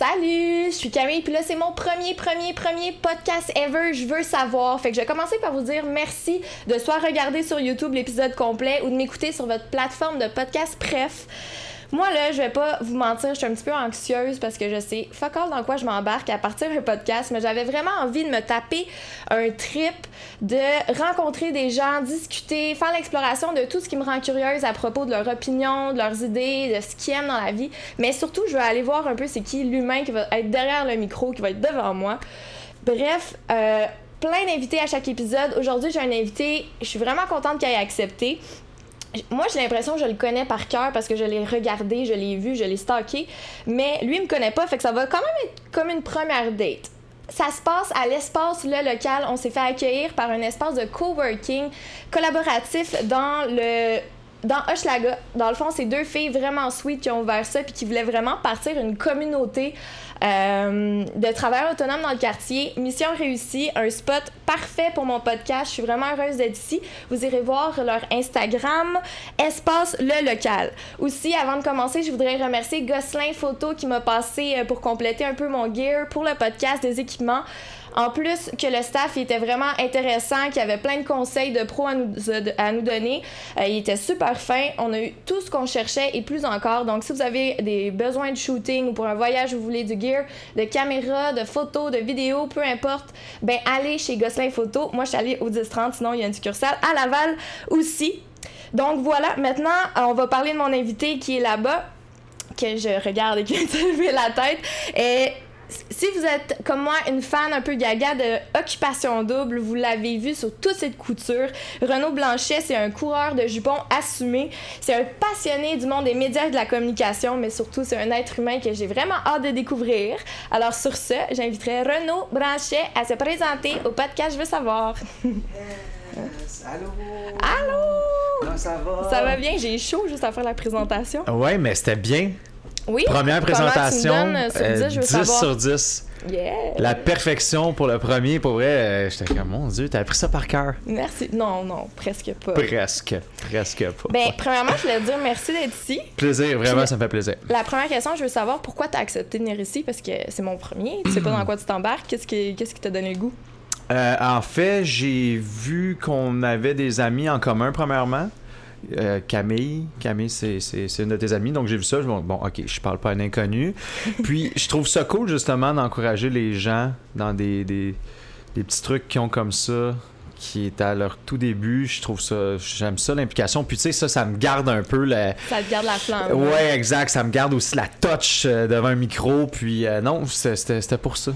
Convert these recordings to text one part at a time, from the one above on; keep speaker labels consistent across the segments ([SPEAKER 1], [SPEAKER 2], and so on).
[SPEAKER 1] Salut, je suis Camille, puis là c'est mon premier, premier, premier podcast ever, je veux savoir. Fait que je vais commencer par vous dire merci de soit regarder sur YouTube l'épisode complet ou de m'écouter sur votre plateforme de podcast Bref. Moi, là, je vais pas vous mentir, je suis un petit peu anxieuse parce que je sais fuck all dans quoi je m'embarque à partir d'un podcast, mais j'avais vraiment envie de me taper un trip, de rencontrer des gens, discuter, faire l'exploration de tout ce qui me rend curieuse à propos de leur opinion, de leurs idées, de ce qu'ils aiment dans la vie. Mais surtout, je veux aller voir un peu c'est qui l'humain qui va être derrière le micro, qui va être devant moi. Bref, euh, plein d'invités à chaque épisode. Aujourd'hui, j'ai un invité, je suis vraiment contente qu'il ait accepté. Moi, j'ai l'impression que je le connais par cœur parce que je l'ai regardé, je l'ai vu, je l'ai stalké. Mais lui, il me connaît pas, fait que ça va quand même être comme une première date. Ça se passe à l'espace Le Local. On s'est fait accueillir par un espace de coworking collaboratif dans le dans Hochelaga, dans le fond, c'est deux filles vraiment sweet qui ont ouvert ça puis qui voulaient vraiment partir une communauté euh, de travailleurs autonomes dans le quartier. Mission réussie, un spot parfait pour mon podcast. Je suis vraiment heureuse d'être ici. Vous irez voir leur Instagram, Espace Le Local. Aussi, avant de commencer, je voudrais remercier Gosselin Photo qui m'a passé euh, pour compléter un peu mon gear pour le podcast des équipements. En plus que le staff était vraiment intéressant, qu'il avait plein de conseils de pro à nous, à nous donner. Euh, il était super fin. On a eu tout ce qu'on cherchait et plus encore. Donc si vous avez des besoins de shooting ou pour un voyage vous voulez du gear, de caméra, de photos, de vidéos, peu importe, ben allez chez Gosselin Photo. Moi je suis allée au 1030, sinon il y a une succursale à Laval aussi. Donc voilà, maintenant on va parler de mon invité qui est là-bas que je regarde et qui a levé la tête. Et si vous êtes comme moi une fan un peu gaga de Occupation Double, vous l'avez vu sur toute cette couture. Renaud Blanchet, c'est un coureur de jupons assumé. C'est un passionné du monde des médias et de la communication, mais surtout c'est un être humain que j'ai vraiment hâte de découvrir. Alors sur ce, j'inviterai Renaud Blanchet à se présenter au podcast Je veux savoir.
[SPEAKER 2] Allô?
[SPEAKER 1] Allô?
[SPEAKER 2] Comment ça va?
[SPEAKER 1] Ça va bien, j'ai chaud juste à faire la présentation.
[SPEAKER 2] Ouais, mais c'était bien.
[SPEAKER 1] Oui.
[SPEAKER 2] Première présentation.
[SPEAKER 1] Comment tu me donnes sur 10, je veux
[SPEAKER 2] 10
[SPEAKER 1] savoir.
[SPEAKER 2] sur 10.
[SPEAKER 1] Yeah.
[SPEAKER 2] La perfection pour le premier. Pour vrai, euh, j'étais comme, mon Dieu, t'as appris ça par cœur.
[SPEAKER 1] Merci. Non, non, presque pas.
[SPEAKER 2] Presque. Presque pas.
[SPEAKER 1] Ben, premièrement, je voulais te dire merci d'être ici.
[SPEAKER 2] plaisir, vraiment,
[SPEAKER 1] Puis-
[SPEAKER 2] ça me fait plaisir.
[SPEAKER 1] La première question, je veux savoir pourquoi tu as accepté de venir ici parce que c'est mon premier. Tu sais pas dans quoi tu t'embarques. Qu'est-ce qui qu'est-ce qui t'a donné le goût?
[SPEAKER 2] Euh, en fait, j'ai vu qu'on avait des amis en commun, premièrement. Euh, Camille, Camille, c'est, c'est, c'est une de tes amies, donc j'ai vu ça. Je me dis, bon, ok, je parle pas à un inconnu. Puis je trouve ça cool justement d'encourager les gens dans des, des, des petits trucs qui ont comme ça, qui est à leur tout début. Je trouve ça, j'aime ça l'implication. Puis tu sais, ça, ça me garde un peu la.
[SPEAKER 1] Ça te garde la flamme.
[SPEAKER 2] Ouais, exact. Ça me garde aussi la touch euh, devant un micro. Puis euh, non, c'était pour ça.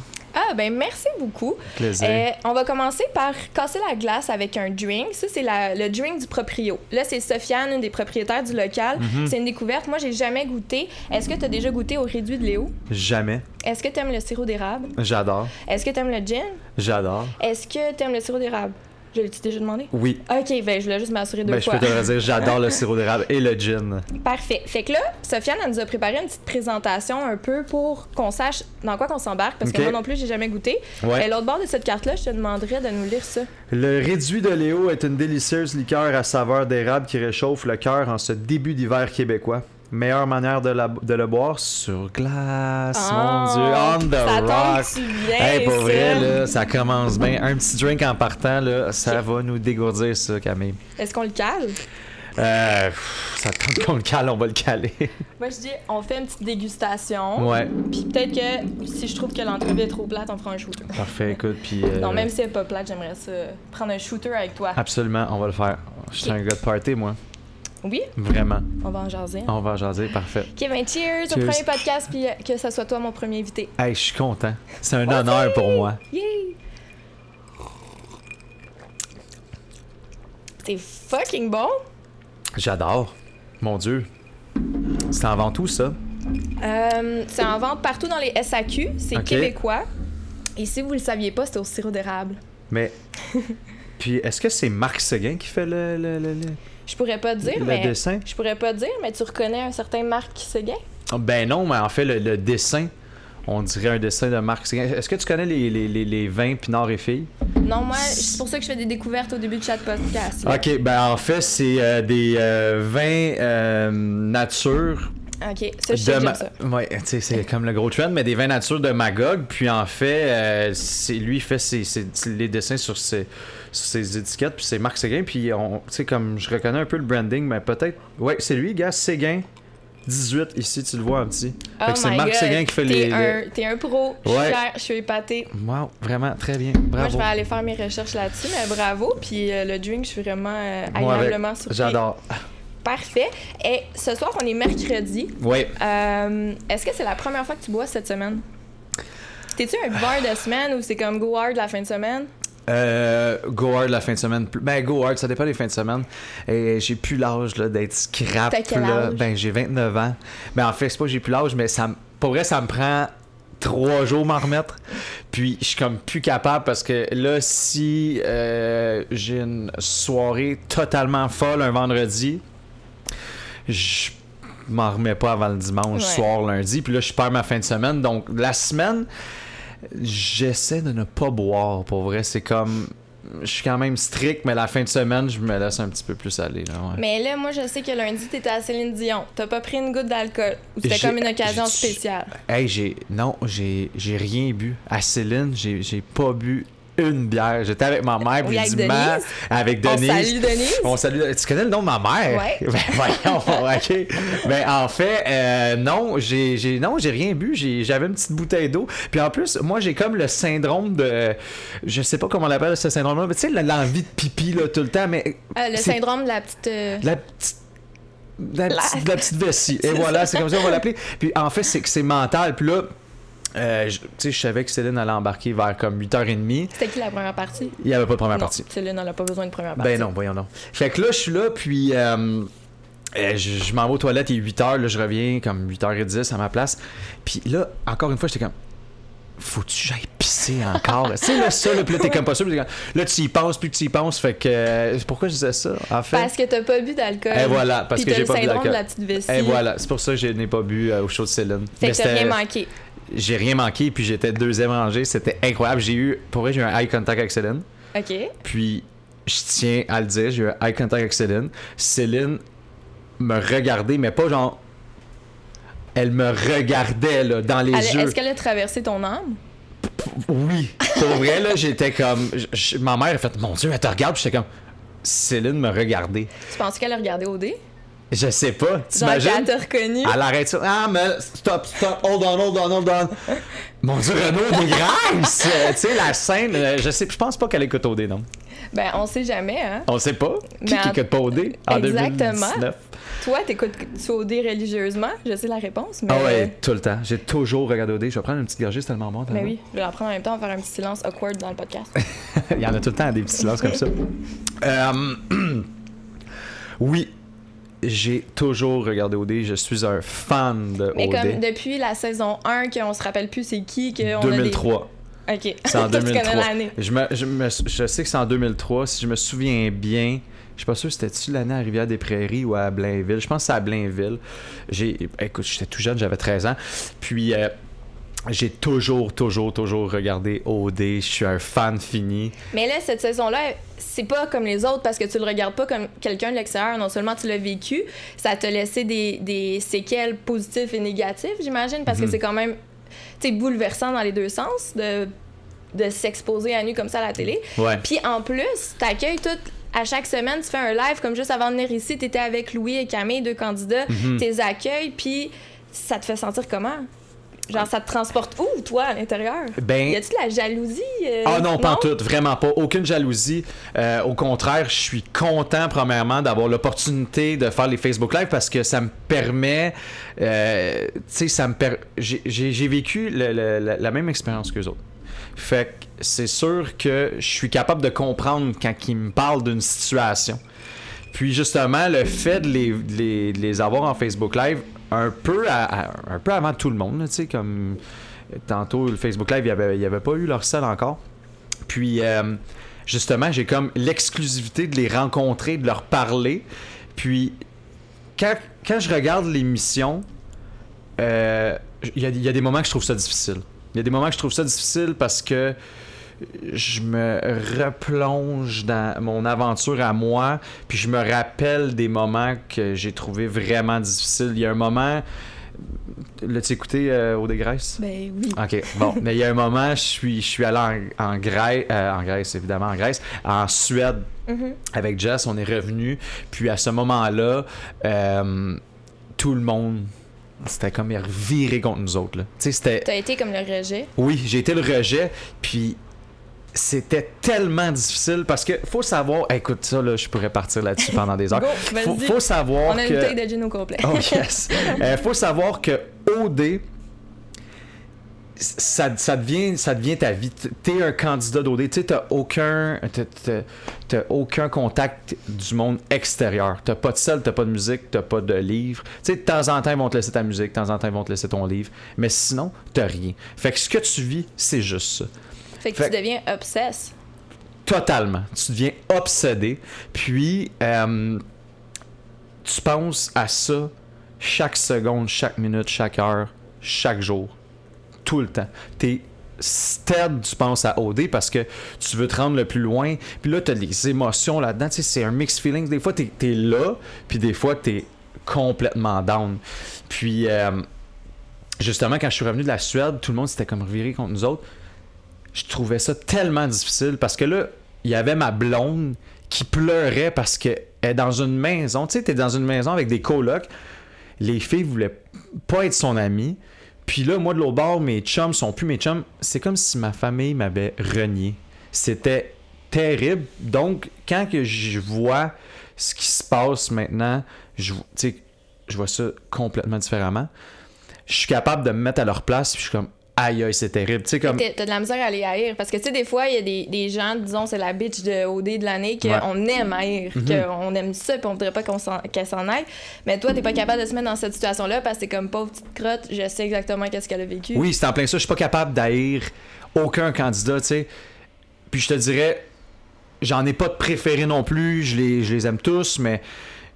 [SPEAKER 1] Ah, ben merci beaucoup.
[SPEAKER 2] Plaisir.
[SPEAKER 1] Euh, on va commencer par casser la glace avec un drink. Ça, c'est le drink du proprio. Là, c'est Sofiane, une des propriétaires du local.
[SPEAKER 2] Mhm.
[SPEAKER 1] C'est une découverte. Moi, j'ai jamais goûté. Est-ce que tu as déjà goûté au réduit de Léo?
[SPEAKER 2] Jamais.
[SPEAKER 1] Est-ce que tu aimes le sirop d'érable?
[SPEAKER 2] J'adore.
[SPEAKER 1] Est-ce que tu aimes le gin?
[SPEAKER 2] J'adore.
[SPEAKER 1] Est-ce que tu aimes le sirop d'érable? Je l'ai déjà demandé?
[SPEAKER 2] Oui.
[SPEAKER 1] Ok, ben je voulais juste m'assurer deux
[SPEAKER 2] Ben, je peux te le dire, j'adore le sirop d'érable et le gin.
[SPEAKER 1] Parfait. Fait que là, Sofiane, elle nous a préparé une petite présentation un peu pour qu'on sache dans quoi qu'on s'embarque, parce que moi non plus, j'ai jamais goûté.
[SPEAKER 2] Ouais.
[SPEAKER 1] Et l'autre bord de cette carte-là, je te demanderais de nous lire ça.
[SPEAKER 2] Le réduit de Léo est une délicieuse liqueur à saveur d'érable qui réchauffe le cœur en ce début d'hiver québécois. Meilleure manière de, la- de le boire sur glace, mon Dieu, on the
[SPEAKER 1] ça
[SPEAKER 2] rock.
[SPEAKER 1] bien,
[SPEAKER 2] Hey, pour
[SPEAKER 1] ça.
[SPEAKER 2] vrai, là, ça commence bien. Un petit drink en partant, là, ça va nous dégourdir ça, Camille.
[SPEAKER 1] Est-ce qu'on le cale?
[SPEAKER 2] Euh, ça tente qu'on le cale, on va le caler.
[SPEAKER 1] Moi, je dis, on fait une petite dégustation.
[SPEAKER 2] ouais,
[SPEAKER 1] Puis peut-être que si je trouve que l'entrevue est trop plate, on fera un shooter.
[SPEAKER 2] parfait, écoute, puis... euh,
[SPEAKER 1] Non, même si elle est pas plate, j'aimerais ça prendre un shooter avec toi.
[SPEAKER 2] Absolument, on va le faire. Je suis un gars de party, moi.
[SPEAKER 1] Oui?
[SPEAKER 2] Vraiment.
[SPEAKER 1] On va en jaser.
[SPEAKER 2] On va jaser, parfait.
[SPEAKER 1] Ok, ben cheers, au
[SPEAKER 2] Cheers.
[SPEAKER 1] premier podcast, puis euh, que ça soit toi mon premier invité.
[SPEAKER 2] Hey, je suis content. C'est un honneur pour moi.
[SPEAKER 1] Yay! C'est fucking bon!
[SPEAKER 2] J'adore. Mon Dieu. C'est en vente où, ça?
[SPEAKER 1] Euh, c'est en vente partout dans les SAQ, c'est québécois. Et si vous le saviez pas, c'est au sirop d'érable.
[SPEAKER 2] Mais. Puis, est-ce que c'est Marc Seguin qui fait le, le, le- le-
[SPEAKER 1] Je pourrais pas dire,
[SPEAKER 2] le
[SPEAKER 1] mais
[SPEAKER 2] dessin?
[SPEAKER 1] je pourrais pas dire, mais tu reconnais un certain Marc Seguin?
[SPEAKER 2] Ben non, mais en fait, le, le dessin, on dirait un dessin de Marc Seguin. Est-ce que tu connais les, les, les, les vins Pinard et filles?
[SPEAKER 1] Non, moi, c'est pour ça que je fais des découvertes au début de chaque podcast. là.
[SPEAKER 2] Ok, ben en fait, c'est euh, des euh, vins euh, nature
[SPEAKER 1] Ok, ça, je sais
[SPEAKER 2] ma-
[SPEAKER 1] ça.
[SPEAKER 2] Ouais, tu sais, c'est comme le gros trend, mais des vins nature de Magog. Puis en fait, euh, c'est lui il fait ses, ses- les dessins sur ses, ses étiquettes, puis c'est Marc Séguin. Puis on, tu sais, comme je reconnais un peu le branding, mais peut-être. Ouais, c'est lui, gars, Séguin. 18 ici, tu le vois un petit.
[SPEAKER 1] Oh
[SPEAKER 2] c'est Marc
[SPEAKER 1] God,
[SPEAKER 2] Séguin qui fait
[SPEAKER 1] t'es
[SPEAKER 2] les.
[SPEAKER 1] Un, t'es un pro, je suis
[SPEAKER 2] Ouais.
[SPEAKER 1] je suis épatée.
[SPEAKER 2] Wow, vraiment, très bien.
[SPEAKER 1] Moi,
[SPEAKER 2] Bravo.
[SPEAKER 1] je vais aller faire mes recherches là-dessus, mais bravo. Puis euh, le drink, je suis vraiment euh,
[SPEAKER 2] Moi,
[SPEAKER 1] agréablement surpris.
[SPEAKER 2] J'adore.
[SPEAKER 1] Parfait. Et ce soir, on est mercredi.
[SPEAKER 2] Ouais.
[SPEAKER 1] Euh, Est-ce que c'est la première fois que tu bois cette semaine? T'es-tu un buveur de semaine ou c'est comme go hard la fin de semaine?
[SPEAKER 2] Euh, go hard la fin de semaine. Ben, go hard, ça dépend des fins de semaine. Et j'ai plus l'âge d'être scrap.
[SPEAKER 1] T'as quel
[SPEAKER 2] là.
[SPEAKER 1] âge?
[SPEAKER 2] Ben, j'ai 29 ans. Ben, en fait, c'est pas que j'ai plus l'âge, mais ça, pour vrai, ça me prend trois jours m'en remettre. Puis, je suis comme plus capable parce que là, si euh, j'ai une soirée totalement folle un vendredi, je m'en remets pas avant le dimanche,
[SPEAKER 1] Ouais.
[SPEAKER 2] soir, lundi. Puis là, je perds ma fin de semaine. Donc, la semaine, j'essaie de ne pas boire. Pour vrai, c'est comme. Je suis quand même strict, mais la fin de semaine, je me laisse un petit peu plus aller. Là, ouais.
[SPEAKER 1] Mais là, moi, je sais que lundi, t'étais à Céline Dion. T'as pas pris une goutte d'alcool. Ou c'était comme une occasion spéciale.
[SPEAKER 2] Hey, j'ai. Non, j'ai j'ai rien bu. À Céline, j'ai j'ai pas bu une bière. J'étais avec ma mère,
[SPEAKER 1] Oui, avec Denise.
[SPEAKER 2] Avec
[SPEAKER 1] On
[SPEAKER 2] Denise.
[SPEAKER 1] salue Denise.
[SPEAKER 2] On salue. Tu connais le nom de ma mère?
[SPEAKER 1] Ouais.
[SPEAKER 2] Ben voyons, ok. Ben en fait, euh, non, j'ai, j'ai, non, j'ai rien bu. J'ai, j'avais une petite bouteille d'eau. Puis en plus, moi, j'ai comme le syndrome de, je sais pas comment on l'appelle ce syndrome-là, mais tu sais, l'envie de pipi là tout le temps, mais
[SPEAKER 1] Euh, le syndrome de la petite. euh,
[SPEAKER 2] la petite. La,
[SPEAKER 1] La-
[SPEAKER 2] petite, la petite vessie. Et voilà, c'est comme ça qu'on va l'appeler. Puis en fait, c'est que c'est mental. Puis là, euh, je- tu sais, je savais que Céline allait embarquer vers comme 8h30.
[SPEAKER 1] C'était qui la première partie?
[SPEAKER 2] Il n'y avait pas de première
[SPEAKER 1] non,
[SPEAKER 2] partie.
[SPEAKER 1] Céline, elle a pas besoin de première partie.
[SPEAKER 2] Ben non, voyons non. Fait que là, je suis là, puis euh, euh, je, je m'en vais aux toilettes, il est 8h, là, je reviens comme 8h10 à ma place. Puis là, encore une fois, j'étais comme, faut-tu j'aille pisser encore? sais, là, ça, là, puis là, t'es comme pas sûr. Là, tu y penses, plus que tu y penses. Fait que, euh, pourquoi je disais ça, en fait?
[SPEAKER 1] Parce que t'as pas bu d'alcool.
[SPEAKER 2] Et voilà, parce que j'ai pas bu
[SPEAKER 1] syndrome de
[SPEAKER 2] d'alcool.
[SPEAKER 1] la petite vessie.
[SPEAKER 2] Et voilà, c'est pour ça que je n'ai pas bu euh, au show de Céline.
[SPEAKER 1] Fait
[SPEAKER 2] Mais
[SPEAKER 1] que t'as rien manqué.
[SPEAKER 2] J'ai rien manqué, puis j'étais deuxième rangée, c'était incroyable. J'ai eu, pour vrai, j'ai eu un eye contact avec Céline.
[SPEAKER 1] OK.
[SPEAKER 2] Puis, je tiens à le dire, j'ai eu un eye contact avec Céline. Céline me regardait, mais pas genre. Elle me regardait là, dans les
[SPEAKER 1] Elle-
[SPEAKER 2] yeux.
[SPEAKER 1] Est-ce qu'elle a traversé ton âme?
[SPEAKER 2] Oui. Pour vrai, là, j'étais comme. je- ma mère a fait Mon Dieu, elle te regarde. Puis j'étais comme. Céline me regardait.
[SPEAKER 1] Tu penses qu'elle a regardé au dé?
[SPEAKER 2] Je sais pas. T'imagines?
[SPEAKER 1] qu'elle t'a reconnu?
[SPEAKER 2] Elle arrête ça. Ah, mais stop, stop, hold on, hold on, hold on. Mon Dieu, Renaud! Euh, tu sais, la scène, euh, je sais, je pense pas qu'elle écoute au dé, non?
[SPEAKER 1] Ben, on sait jamais, hein?
[SPEAKER 2] On sait pas. Qui qui écoute pas au dé en
[SPEAKER 1] Exactement.
[SPEAKER 2] 2019?
[SPEAKER 1] Toi, t'écoutes-tu au dé religieusement? Je sais la réponse, mais...
[SPEAKER 2] Ah ouais, tout le temps. J'ai toujours regardé au dé. Je vais prendre une petite gorgée, c'est tellement bon.
[SPEAKER 1] Mais
[SPEAKER 2] t'as
[SPEAKER 1] oui, je vais en prendre en même temps, on va faire un petit silence awkward dans le podcast.
[SPEAKER 2] Il y en a tout le temps des petits silences comme ça. Euh, oui, j'ai toujours regardé dé. Je suis un fan de
[SPEAKER 1] Mais
[SPEAKER 2] OD.
[SPEAKER 1] comme depuis la saison 1, qu'on se rappelle plus c'est qui, qu'on
[SPEAKER 2] 2003.
[SPEAKER 1] a des... OK.
[SPEAKER 2] C'est en
[SPEAKER 1] Toi, tu
[SPEAKER 2] 2003.
[SPEAKER 1] connais l'année.
[SPEAKER 2] Je, me, je, me- je sais que c'est en 2003. Si je me souviens bien, je suis pas sûr c'était-tu l'année à Rivière-des-Prairies ou à Blainville? Je pense que c'est à Blainville. J'ai, écoute, j'étais tout jeune, j'avais 13 ans. Puis euh, j'ai toujours, toujours, toujours regardé OD. Je suis un fan fini.
[SPEAKER 1] Mais là, cette saison-là, c'est pas comme les autres parce que tu le regardes pas comme quelqu'un de l'extérieur. Non seulement tu l'as vécu, ça t'a laissé des, des séquelles positives et négatives, j'imagine, parce que
[SPEAKER 2] Mhm.
[SPEAKER 1] c'est quand même tu bouleversant dans les deux sens de, de s'exposer à nu comme ça à la télé.
[SPEAKER 2] Ouais.
[SPEAKER 1] Puis en plus, t'accueilles tout. À chaque semaine, tu fais un live comme juste avant de venir ici, t'étais avec Louis et Camille, deux candidats,
[SPEAKER 2] Mhm.
[SPEAKER 1] t'es accueilles, puis ça te fait sentir comment? Genre, ça te transporte où, toi, à l'intérieur?
[SPEAKER 2] Ben,
[SPEAKER 1] Y a-tu de la jalousie? euh,
[SPEAKER 2] Ah non, pas en tout, vraiment pas. Aucune jalousie. Euh, au contraire, je suis content, premièrement, d'avoir l'opportunité de faire les Facebook Live parce que ça me permet. euh, tu sais, ça me per... j'ai- vécu le- le- la, la même expérience qu'eux autres. Fait que c'est sûr que je suis capable de comprendre quand ils me parlent d'une situation. Puis justement, le fait de les, de les- de les avoir en Facebook Live un peu, un peu avant tout le monde, tu sais, comme tantôt le Facebook Live, il n'y avait, avait pas eu leur salle encore. Puis euh, justement, j'ai comme l'exclusivité de les rencontrer, de leur parler. Puis quand, quand je regarde l'émission, euh, il y, y a des moments que je trouve ça difficile. Il y a des moments que je trouve ça difficile parce que je me replonge dans mon aventure à moi, puis je me rappelle des moments que j'ai trouvé vraiment difficiles. Il y a un moment, L'as-tu écouté euh, au dégraisse?
[SPEAKER 1] Ben oui.
[SPEAKER 2] Ok, bon. Mais il y a un moment, je suis, je suis allé en, en Grèce, euh, en Grèce, évidemment, en Grèce, en Suède
[SPEAKER 1] Mhm.
[SPEAKER 2] avec Jess, on est revenu. Puis à ce moment-là, euh, tout le monde, c'était comme il viré contre nous autres. là. Tu sais, c'était.
[SPEAKER 1] T'as été comme le rejet?
[SPEAKER 2] Oui, j'ai été le rejet, puis c'était tellement difficile parce que faut savoir. Écoute, ça, là, je pourrais partir là-dessus pendant des heures.
[SPEAKER 1] Go,
[SPEAKER 2] Faut, savoir
[SPEAKER 1] On a une
[SPEAKER 2] que.
[SPEAKER 1] de gin au complet.
[SPEAKER 2] Oh yes! Euh, faut savoir que OD, ça, ça, devient, ça devient ta vie. T'es un candidat d'OD. Tu sais, t'as aucun, aucun contact du monde extérieur. T'as pas de sel, t'as pas de musique, t'as pas de livre. Tu sais, de temps en temps, ils vont te laisser ta musique, de temps en temps, ils vont te laisser ton livre. Mais sinon, t'as rien. Fait que ce que tu vis, c'est juste ça.
[SPEAKER 1] Fait que
[SPEAKER 2] Fait-
[SPEAKER 1] tu deviens obsesse.
[SPEAKER 2] Totalement. Tu deviens obsédé. Puis, euh, tu penses à ça chaque seconde, chaque minute, chaque heure, chaque jour. Tout le temps. T'es stead, tu penses à OD parce que tu veux te rendre le plus loin. Puis là, t'as des émotions là-dedans. Tu sais, c'est un mixed feelings. Des fois, t'es es là, puis des fois, t'es complètement down. Puis, euh, justement, quand je suis revenu de la Suède, tout le monde s'était comme reviré contre nous autres je trouvais ça tellement difficile parce que là, il y avait ma blonde qui pleurait parce qu'elle est dans une maison. Tu sais, t'es dans une maison avec des colocs. Les filles voulaient pas être son amie. Puis là, moi, de l'autre bord, mes chums sont plus mes chums. C'est comme si ma famille m'avait renié. C'était terrible. Donc, quand que je vois ce qui se passe maintenant, je, vois ça complètement différemment. Je suis capable de me mettre à leur place. Puis je suis comme, aïe, aïe, c'est terrible. Tu sais, comme.
[SPEAKER 1] T'as de la misère à les haïr. Parce que, tu sais, des fois, il y a des, des gens, disons, c'est la bitch de OD de l'année,
[SPEAKER 2] Ouais.
[SPEAKER 1] qu'on aime haïr,
[SPEAKER 2] Mhm.
[SPEAKER 1] qu'on aime ça, puis on voudrait pas qu'on qu'elle s'en aille. Mais toi, t'es pas capable de se mettre dans cette situation-là parce que c'est comme pauvre petite crotte, je sais exactement qu'est-ce qu'elle a vécu.
[SPEAKER 2] Oui, c'est en plein ça. Je suis pas capable d'haïr aucun candidat, tu sais. Puis je te dirais, j'en ai pas de préférés non plus. Je les, je les aime tous, mais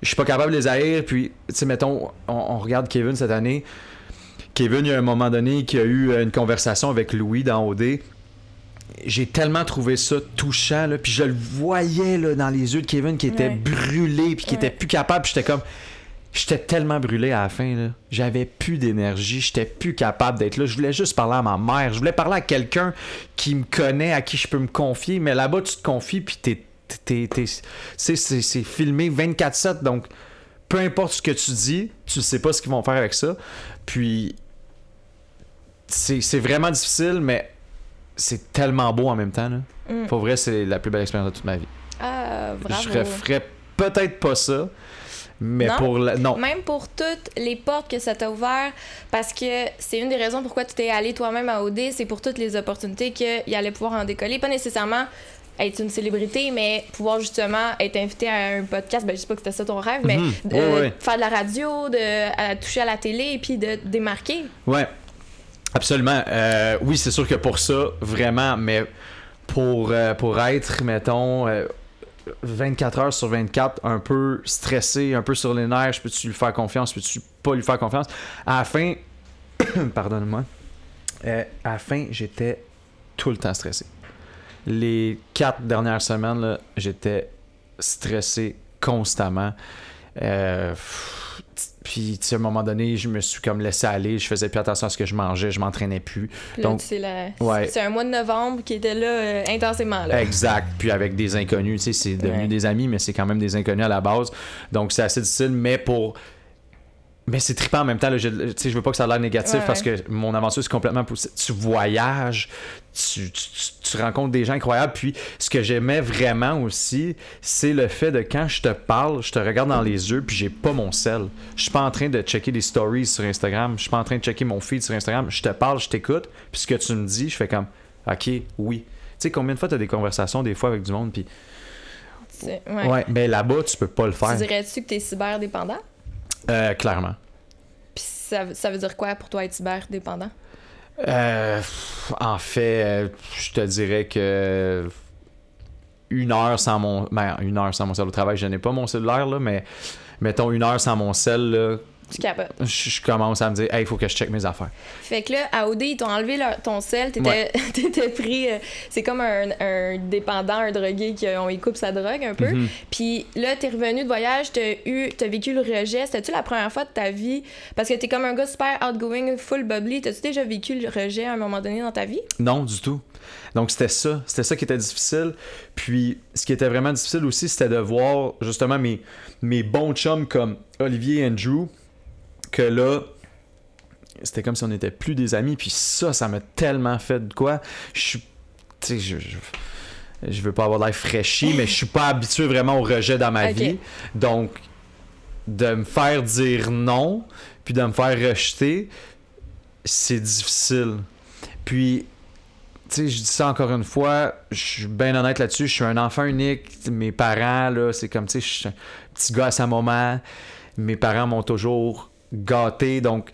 [SPEAKER 2] je suis pas capable de les haïr. Puis, tu sais, mettons, on, on regarde Kevin cette année. Kevin, il y a un moment donné qui a eu euh, une conversation avec Louis dans OD. J'ai tellement trouvé ça touchant, là, puis je le voyais là, dans les yeux de Kevin qui était
[SPEAKER 1] Ouais.
[SPEAKER 2] brûlé, puis qui
[SPEAKER 1] Ouais.
[SPEAKER 2] était plus capable, j'étais comme... J'étais tellement brûlé à la fin, là. J'avais plus d'énergie, j'étais plus capable d'être là. Je voulais juste parler à ma mère, je voulais parler à quelqu'un qui me connaît, à qui je peux me confier, mais là-bas, tu te confies, puis t'es... t'es- t'es- c'est, c'est, c'est filmé 24-7, donc peu importe ce que tu dis, tu sais pas ce qu'ils vont faire avec ça. Puis c'est, vraiment difficile, mais c'est tellement beau en même temps. Là.
[SPEAKER 1] Mm.
[SPEAKER 2] Pour vrai, c'est la plus belle expérience de toute ma vie.
[SPEAKER 1] Ah, bravo.
[SPEAKER 2] Je referais peut-être pas ça, mais
[SPEAKER 1] Non?
[SPEAKER 2] pour la... Non.
[SPEAKER 1] Même pour toutes les portes que ça t'a ouvert, parce que c'est une des raisons pourquoi tu t'es allé toi-même à OD, c'est pour toutes les opportunités qu'il allait pouvoir en décoller. Pas nécessairement être une célébrité, mais pouvoir justement être invité à un podcast. Ben, je sais pas que c'était ça ton rêve, mais
[SPEAKER 2] Mhm.
[SPEAKER 1] de faire de la radio, de à- toucher à la télé et puis de démarquer.
[SPEAKER 2] Ouais, absolument. Euh, oui, c'est sûr que pour ça, vraiment, mais pour, euh, pour être, mettons, euh, 24 heures sur 24, un peu stressé, un peu sur les nerfs, peux-tu lui faire confiance, peux-tu pas lui faire confiance? À fin, pardonne-moi, euh, à j'étais tout le temps stressé. Les quatre dernières semaines, j'étais stressé constamment. Euh, puis, tu sais, à un moment donné, je me suis comme laissé aller. Je faisais plus attention à ce que je mangeais. Je m'entraînais plus.
[SPEAKER 1] Là,
[SPEAKER 2] Donc,
[SPEAKER 1] c'est la-
[SPEAKER 2] ouais.
[SPEAKER 1] c'est un mois de novembre qui était là euh, intensément. Là.
[SPEAKER 2] Exact. Puis avec des inconnus, tu sais, c'est devenu
[SPEAKER 1] Ouais.
[SPEAKER 2] des amis, mais c'est quand même des inconnus à la base. Donc c'est assez difficile, mais pour. Mais c'est trippant en même temps. là. Je, tu je veux pas que ça a l'air négatif
[SPEAKER 1] Ouais,
[SPEAKER 2] parce que mon aventure c'est complètement positif. Tu voyages, tu, tu, tu- tu rencontres des gens incroyables. Puis ce que j'aimais vraiment aussi, c'est le fait de quand je te parle, je te regarde dans les yeux, puis j'ai pas mon sel. Je suis pas en train de checker des stories sur Instagram. Je suis pas en train de checker mon feed sur Instagram. Je te parle, je t'écoute. Puis ce que tu me dis, je fais comme, ok, oui. Tu sais, combien de fois tu as des conversations des fois avec du monde, puis ouais,
[SPEAKER 1] ouais.
[SPEAKER 2] mais là-bas, tu peux pas le
[SPEAKER 1] Tu
[SPEAKER 2] faire.
[SPEAKER 1] dirais-tu que t'es cyberdépendant?
[SPEAKER 2] Euh, clairement.
[SPEAKER 1] Puis ça, ça veut dire quoi pour toi être cyberdépendant?
[SPEAKER 2] Euh, en fait, euh, je te dirais que une heure sans mon. Ben, une heure sans mon cell au travail, je n'ai pas mon cellulaire, là, mais mettons une heure sans mon cell, là,
[SPEAKER 1] Tu capotes.
[SPEAKER 2] je, je commence à me dire, hey, il faut que je check mes affaires.
[SPEAKER 1] Fait que là, à OD, ils t'ont enlevé leur- ton sel, t'étais
[SPEAKER 2] Ouais.
[SPEAKER 1] pris. euh, c'est comme un, un dépendant, un drogué qui on y coupe sa drogue un peu.
[SPEAKER 2] Mhm.
[SPEAKER 1] Puis là, t'es revenu de voyage, t'as eu, t'as vécu le rejet. C'était-tu la première fois de ta vie? Parce que t'es comme un gars super outgoing, full bubbly. T'as-tu déjà vécu le rejet à un moment donné dans ta vie?
[SPEAKER 2] Non, du tout. Donc c'était ça, c'était ça qui était difficile. Puis ce qui était vraiment difficile aussi, c'était de voir justement mes, mes bons chums comme Olivier et Andrew, que là, c'était comme si on n'était plus des amis. Puis ça, ça m'a tellement fait de quoi. Je suis, tu sais, je, je, je veux pas avoir l'air fraîchi, mais je suis pas habitué vraiment au rejet dans ma vie. Donc de me faire dire non, puis de me faire rejeter, c'est difficile. Puis tu sais, je dis ça encore une fois, je suis bien honnête là-dessus, je suis un enfant unique. Mes parents, là, c'est comme, tu sais, je suis un petit gars à sa maman. Mes parents m'ont toujours gâté, donc,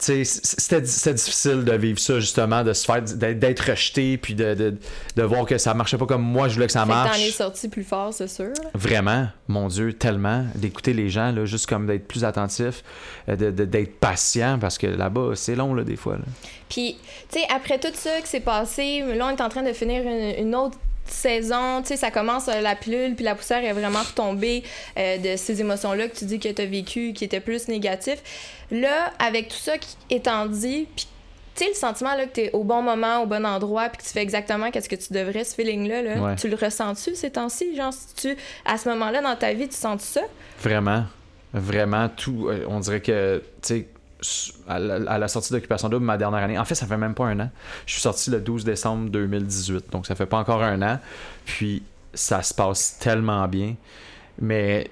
[SPEAKER 2] tu sais, c'était difficile de vivre ça, justement, de se faire, d'être rejeté, puis de, de, de voir que ça marchait pas comme moi, je voulais que ça
[SPEAKER 1] Fait que t'en es
[SPEAKER 2] marche.
[SPEAKER 1] sorti plus fort, c'est sûr.
[SPEAKER 2] Vraiment, mon Dieu, tellement, d'écouter les gens, là, juste comme d'être plus attentif, euh, de- d'être patient, parce que là-bas, c'est long, là, des fois. Là.
[SPEAKER 1] Puis, tu sais, après tout ça qui s'est passé, là, on est en train de finir une, une autre saison, tu sais, ça commence euh, la pilule, puis la poussière est vraiment retombée euh, de ces émotions-là que tu dis que tu as vécu, qui étaient plus négatifs. Là, avec tout ça qui étant dit, puis tu sais, le sentiment là, que tu es au bon moment, au bon endroit, puis que tu fais exactement qu'est-ce que tu devrais, ce feeling-là, là,
[SPEAKER 2] Ouais.
[SPEAKER 1] tu le ressens-tu ces temps-ci? Genre, si tu, à ce moment-là dans ta vie, tu sens ça?
[SPEAKER 2] Vraiment, vraiment tout. euh, on dirait que, tu sais, à la, sortie d'Occupation Double, ma dernière année, en fait, ça fait même pas un an. Je suis sorti le 12 décembre 2018, donc ça fait pas encore un an. Puis ça se passe tellement bien. Mais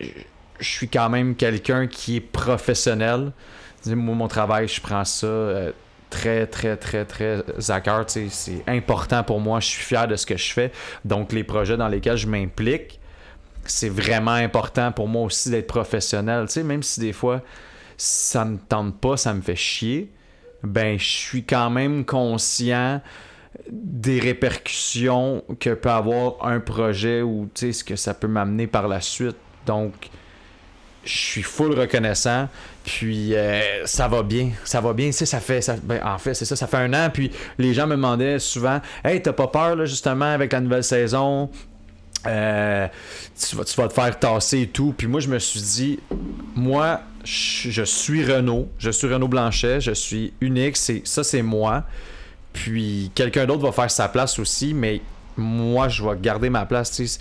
[SPEAKER 2] je suis quand même quelqu'un qui est professionnel. Moi, mon travail, je prends ça. euh, très, très, très, très à cœur. C'est important pour moi. Je suis fier de ce que je fais. Donc, les projets dans lesquels je m'implique, c'est vraiment important pour moi aussi d'être professionnel. Même si des fois, ça me tente pas, ça me fait chier, ben, je suis quand même conscient des répercussions que peut avoir un projet ou, tu sais, ce que ça peut m'amener par la suite. Donc, je suis full reconnaissant. Puis euh, ça va bien, ça va bien. Tu ça fait, ben, en fait, c'est ça, ça fait un an. Puis les gens me demandaient souvent, hey, t'as pas peur là justement avec la nouvelle saison? Euh, tu, vas, tu vas te faire tasser et tout. Puis moi, je me suis dit, moi, je, je suis Renault, je suis Renault Blanchet, je suis unique, c'est ça, c'est moi. Puis quelqu'un d'autre va faire sa place aussi, mais moi, je vais garder ma place.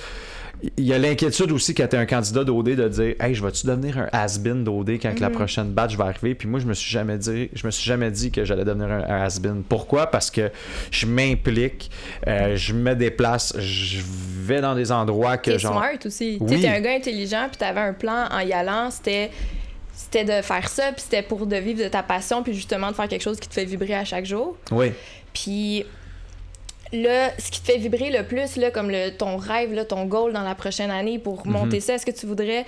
[SPEAKER 2] Il y a l'inquiétude aussi quand tu es un candidat d'OD de dire Hey, je vais-tu devenir un has-been d'OD quand la
[SPEAKER 1] Mhm.
[SPEAKER 2] prochaine batch va arriver Puis moi, je me suis jamais dit, je me suis jamais dit que j'allais devenir un, un has-been. Pourquoi? Parce que je m'implique, euh, je me déplace, je vais dans des endroits que
[SPEAKER 1] T'es
[SPEAKER 2] genre.
[SPEAKER 1] smart aussi.
[SPEAKER 2] Oui.
[SPEAKER 1] T'es un gars intelligent, puis t'avais un plan en y allant, c'était c'était de faire ça, puis c'était pour de vivre de ta passion, puis justement de faire quelque chose qui te fait vibrer à chaque jour.
[SPEAKER 2] Oui.
[SPEAKER 1] Puis là, ce qui te fait vibrer le plus, là, comme le, ton rêve, là, ton goal dans la prochaine année pour monter ça, est-ce que tu voudrais...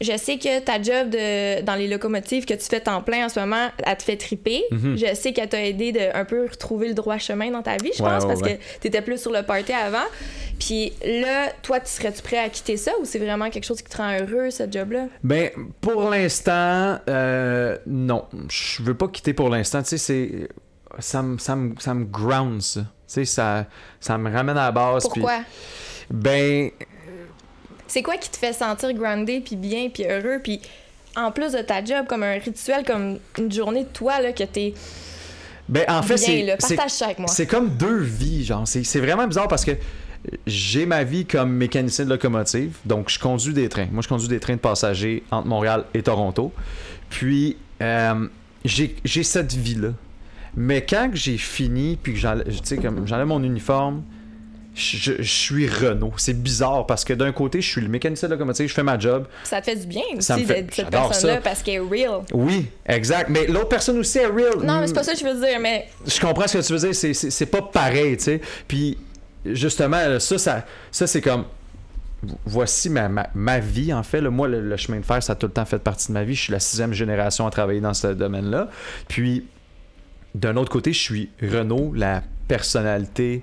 [SPEAKER 1] Je sais que ta job de, dans les locomotives que tu fais temps plein en ce moment, elle te fait triper.
[SPEAKER 2] Mhm.
[SPEAKER 1] Je sais qu'elle t'a aidé de un peu retrouver le droit chemin dans ta vie, je
[SPEAKER 2] Ouais,
[SPEAKER 1] pense,
[SPEAKER 2] ouais,
[SPEAKER 1] parce
[SPEAKER 2] ouais.
[SPEAKER 1] que t'étais plus sur le party avant. Puis là, toi, tu serais-tu prêt à quitter ça ou c'est vraiment quelque chose qui te rend heureux, ce job-là?
[SPEAKER 2] Ben, pour l'instant, euh, non. Je veux pas quitter pour l'instant. Tu sais, c'est. Ça me, ça, me, ça me ground, ça. Tu sais, ça, ça me ramène à la base.
[SPEAKER 1] Pourquoi?
[SPEAKER 2] ben,
[SPEAKER 1] C'est quoi qui te fait sentir groundé, puis bien, puis heureux, puis en plus de ta job, comme un rituel, comme une journée de toi, là, que t'es
[SPEAKER 2] ben, en fait,
[SPEAKER 1] bien,
[SPEAKER 2] c'est. c'est-
[SPEAKER 1] Partage ça avec moi.
[SPEAKER 2] C'est comme deux vies, genre. C'est c'est vraiment bizarre parce que j'ai ma vie comme mécanicien de locomotive. Donc, je conduis des trains. Moi, je conduis des trains de passagers entre Montréal et Toronto. Puis, euh, j'ai cette vie-là. Mais quand j'ai fini, puis que j'enlève mon uniforme, je, je- suis Renault. C'est bizarre parce que d'un côté, je suis le mécanicien de locomotive, je fais ma job.
[SPEAKER 1] Ça te fait du bien aussi d'être cette personne-là parce qu'elle est real.
[SPEAKER 2] Oui, exact. Mais l'autre personne aussi est real.
[SPEAKER 1] Non, mais c'est pas ça que je veux dire, mais
[SPEAKER 2] je comprends ce que tu veux dire, c'est- pas pareil, tu sais. Puis justement, ça, ça, ça c'est comme. Voici ma, ma, ma vie, en fait. là. moi, le, le chemin de fer, ça a tout le temps fait partie de ma vie. Je suis la sixième génération à travailler dans ce domaine-là. Puis, d'un autre côté, je suis Renault, la personnalité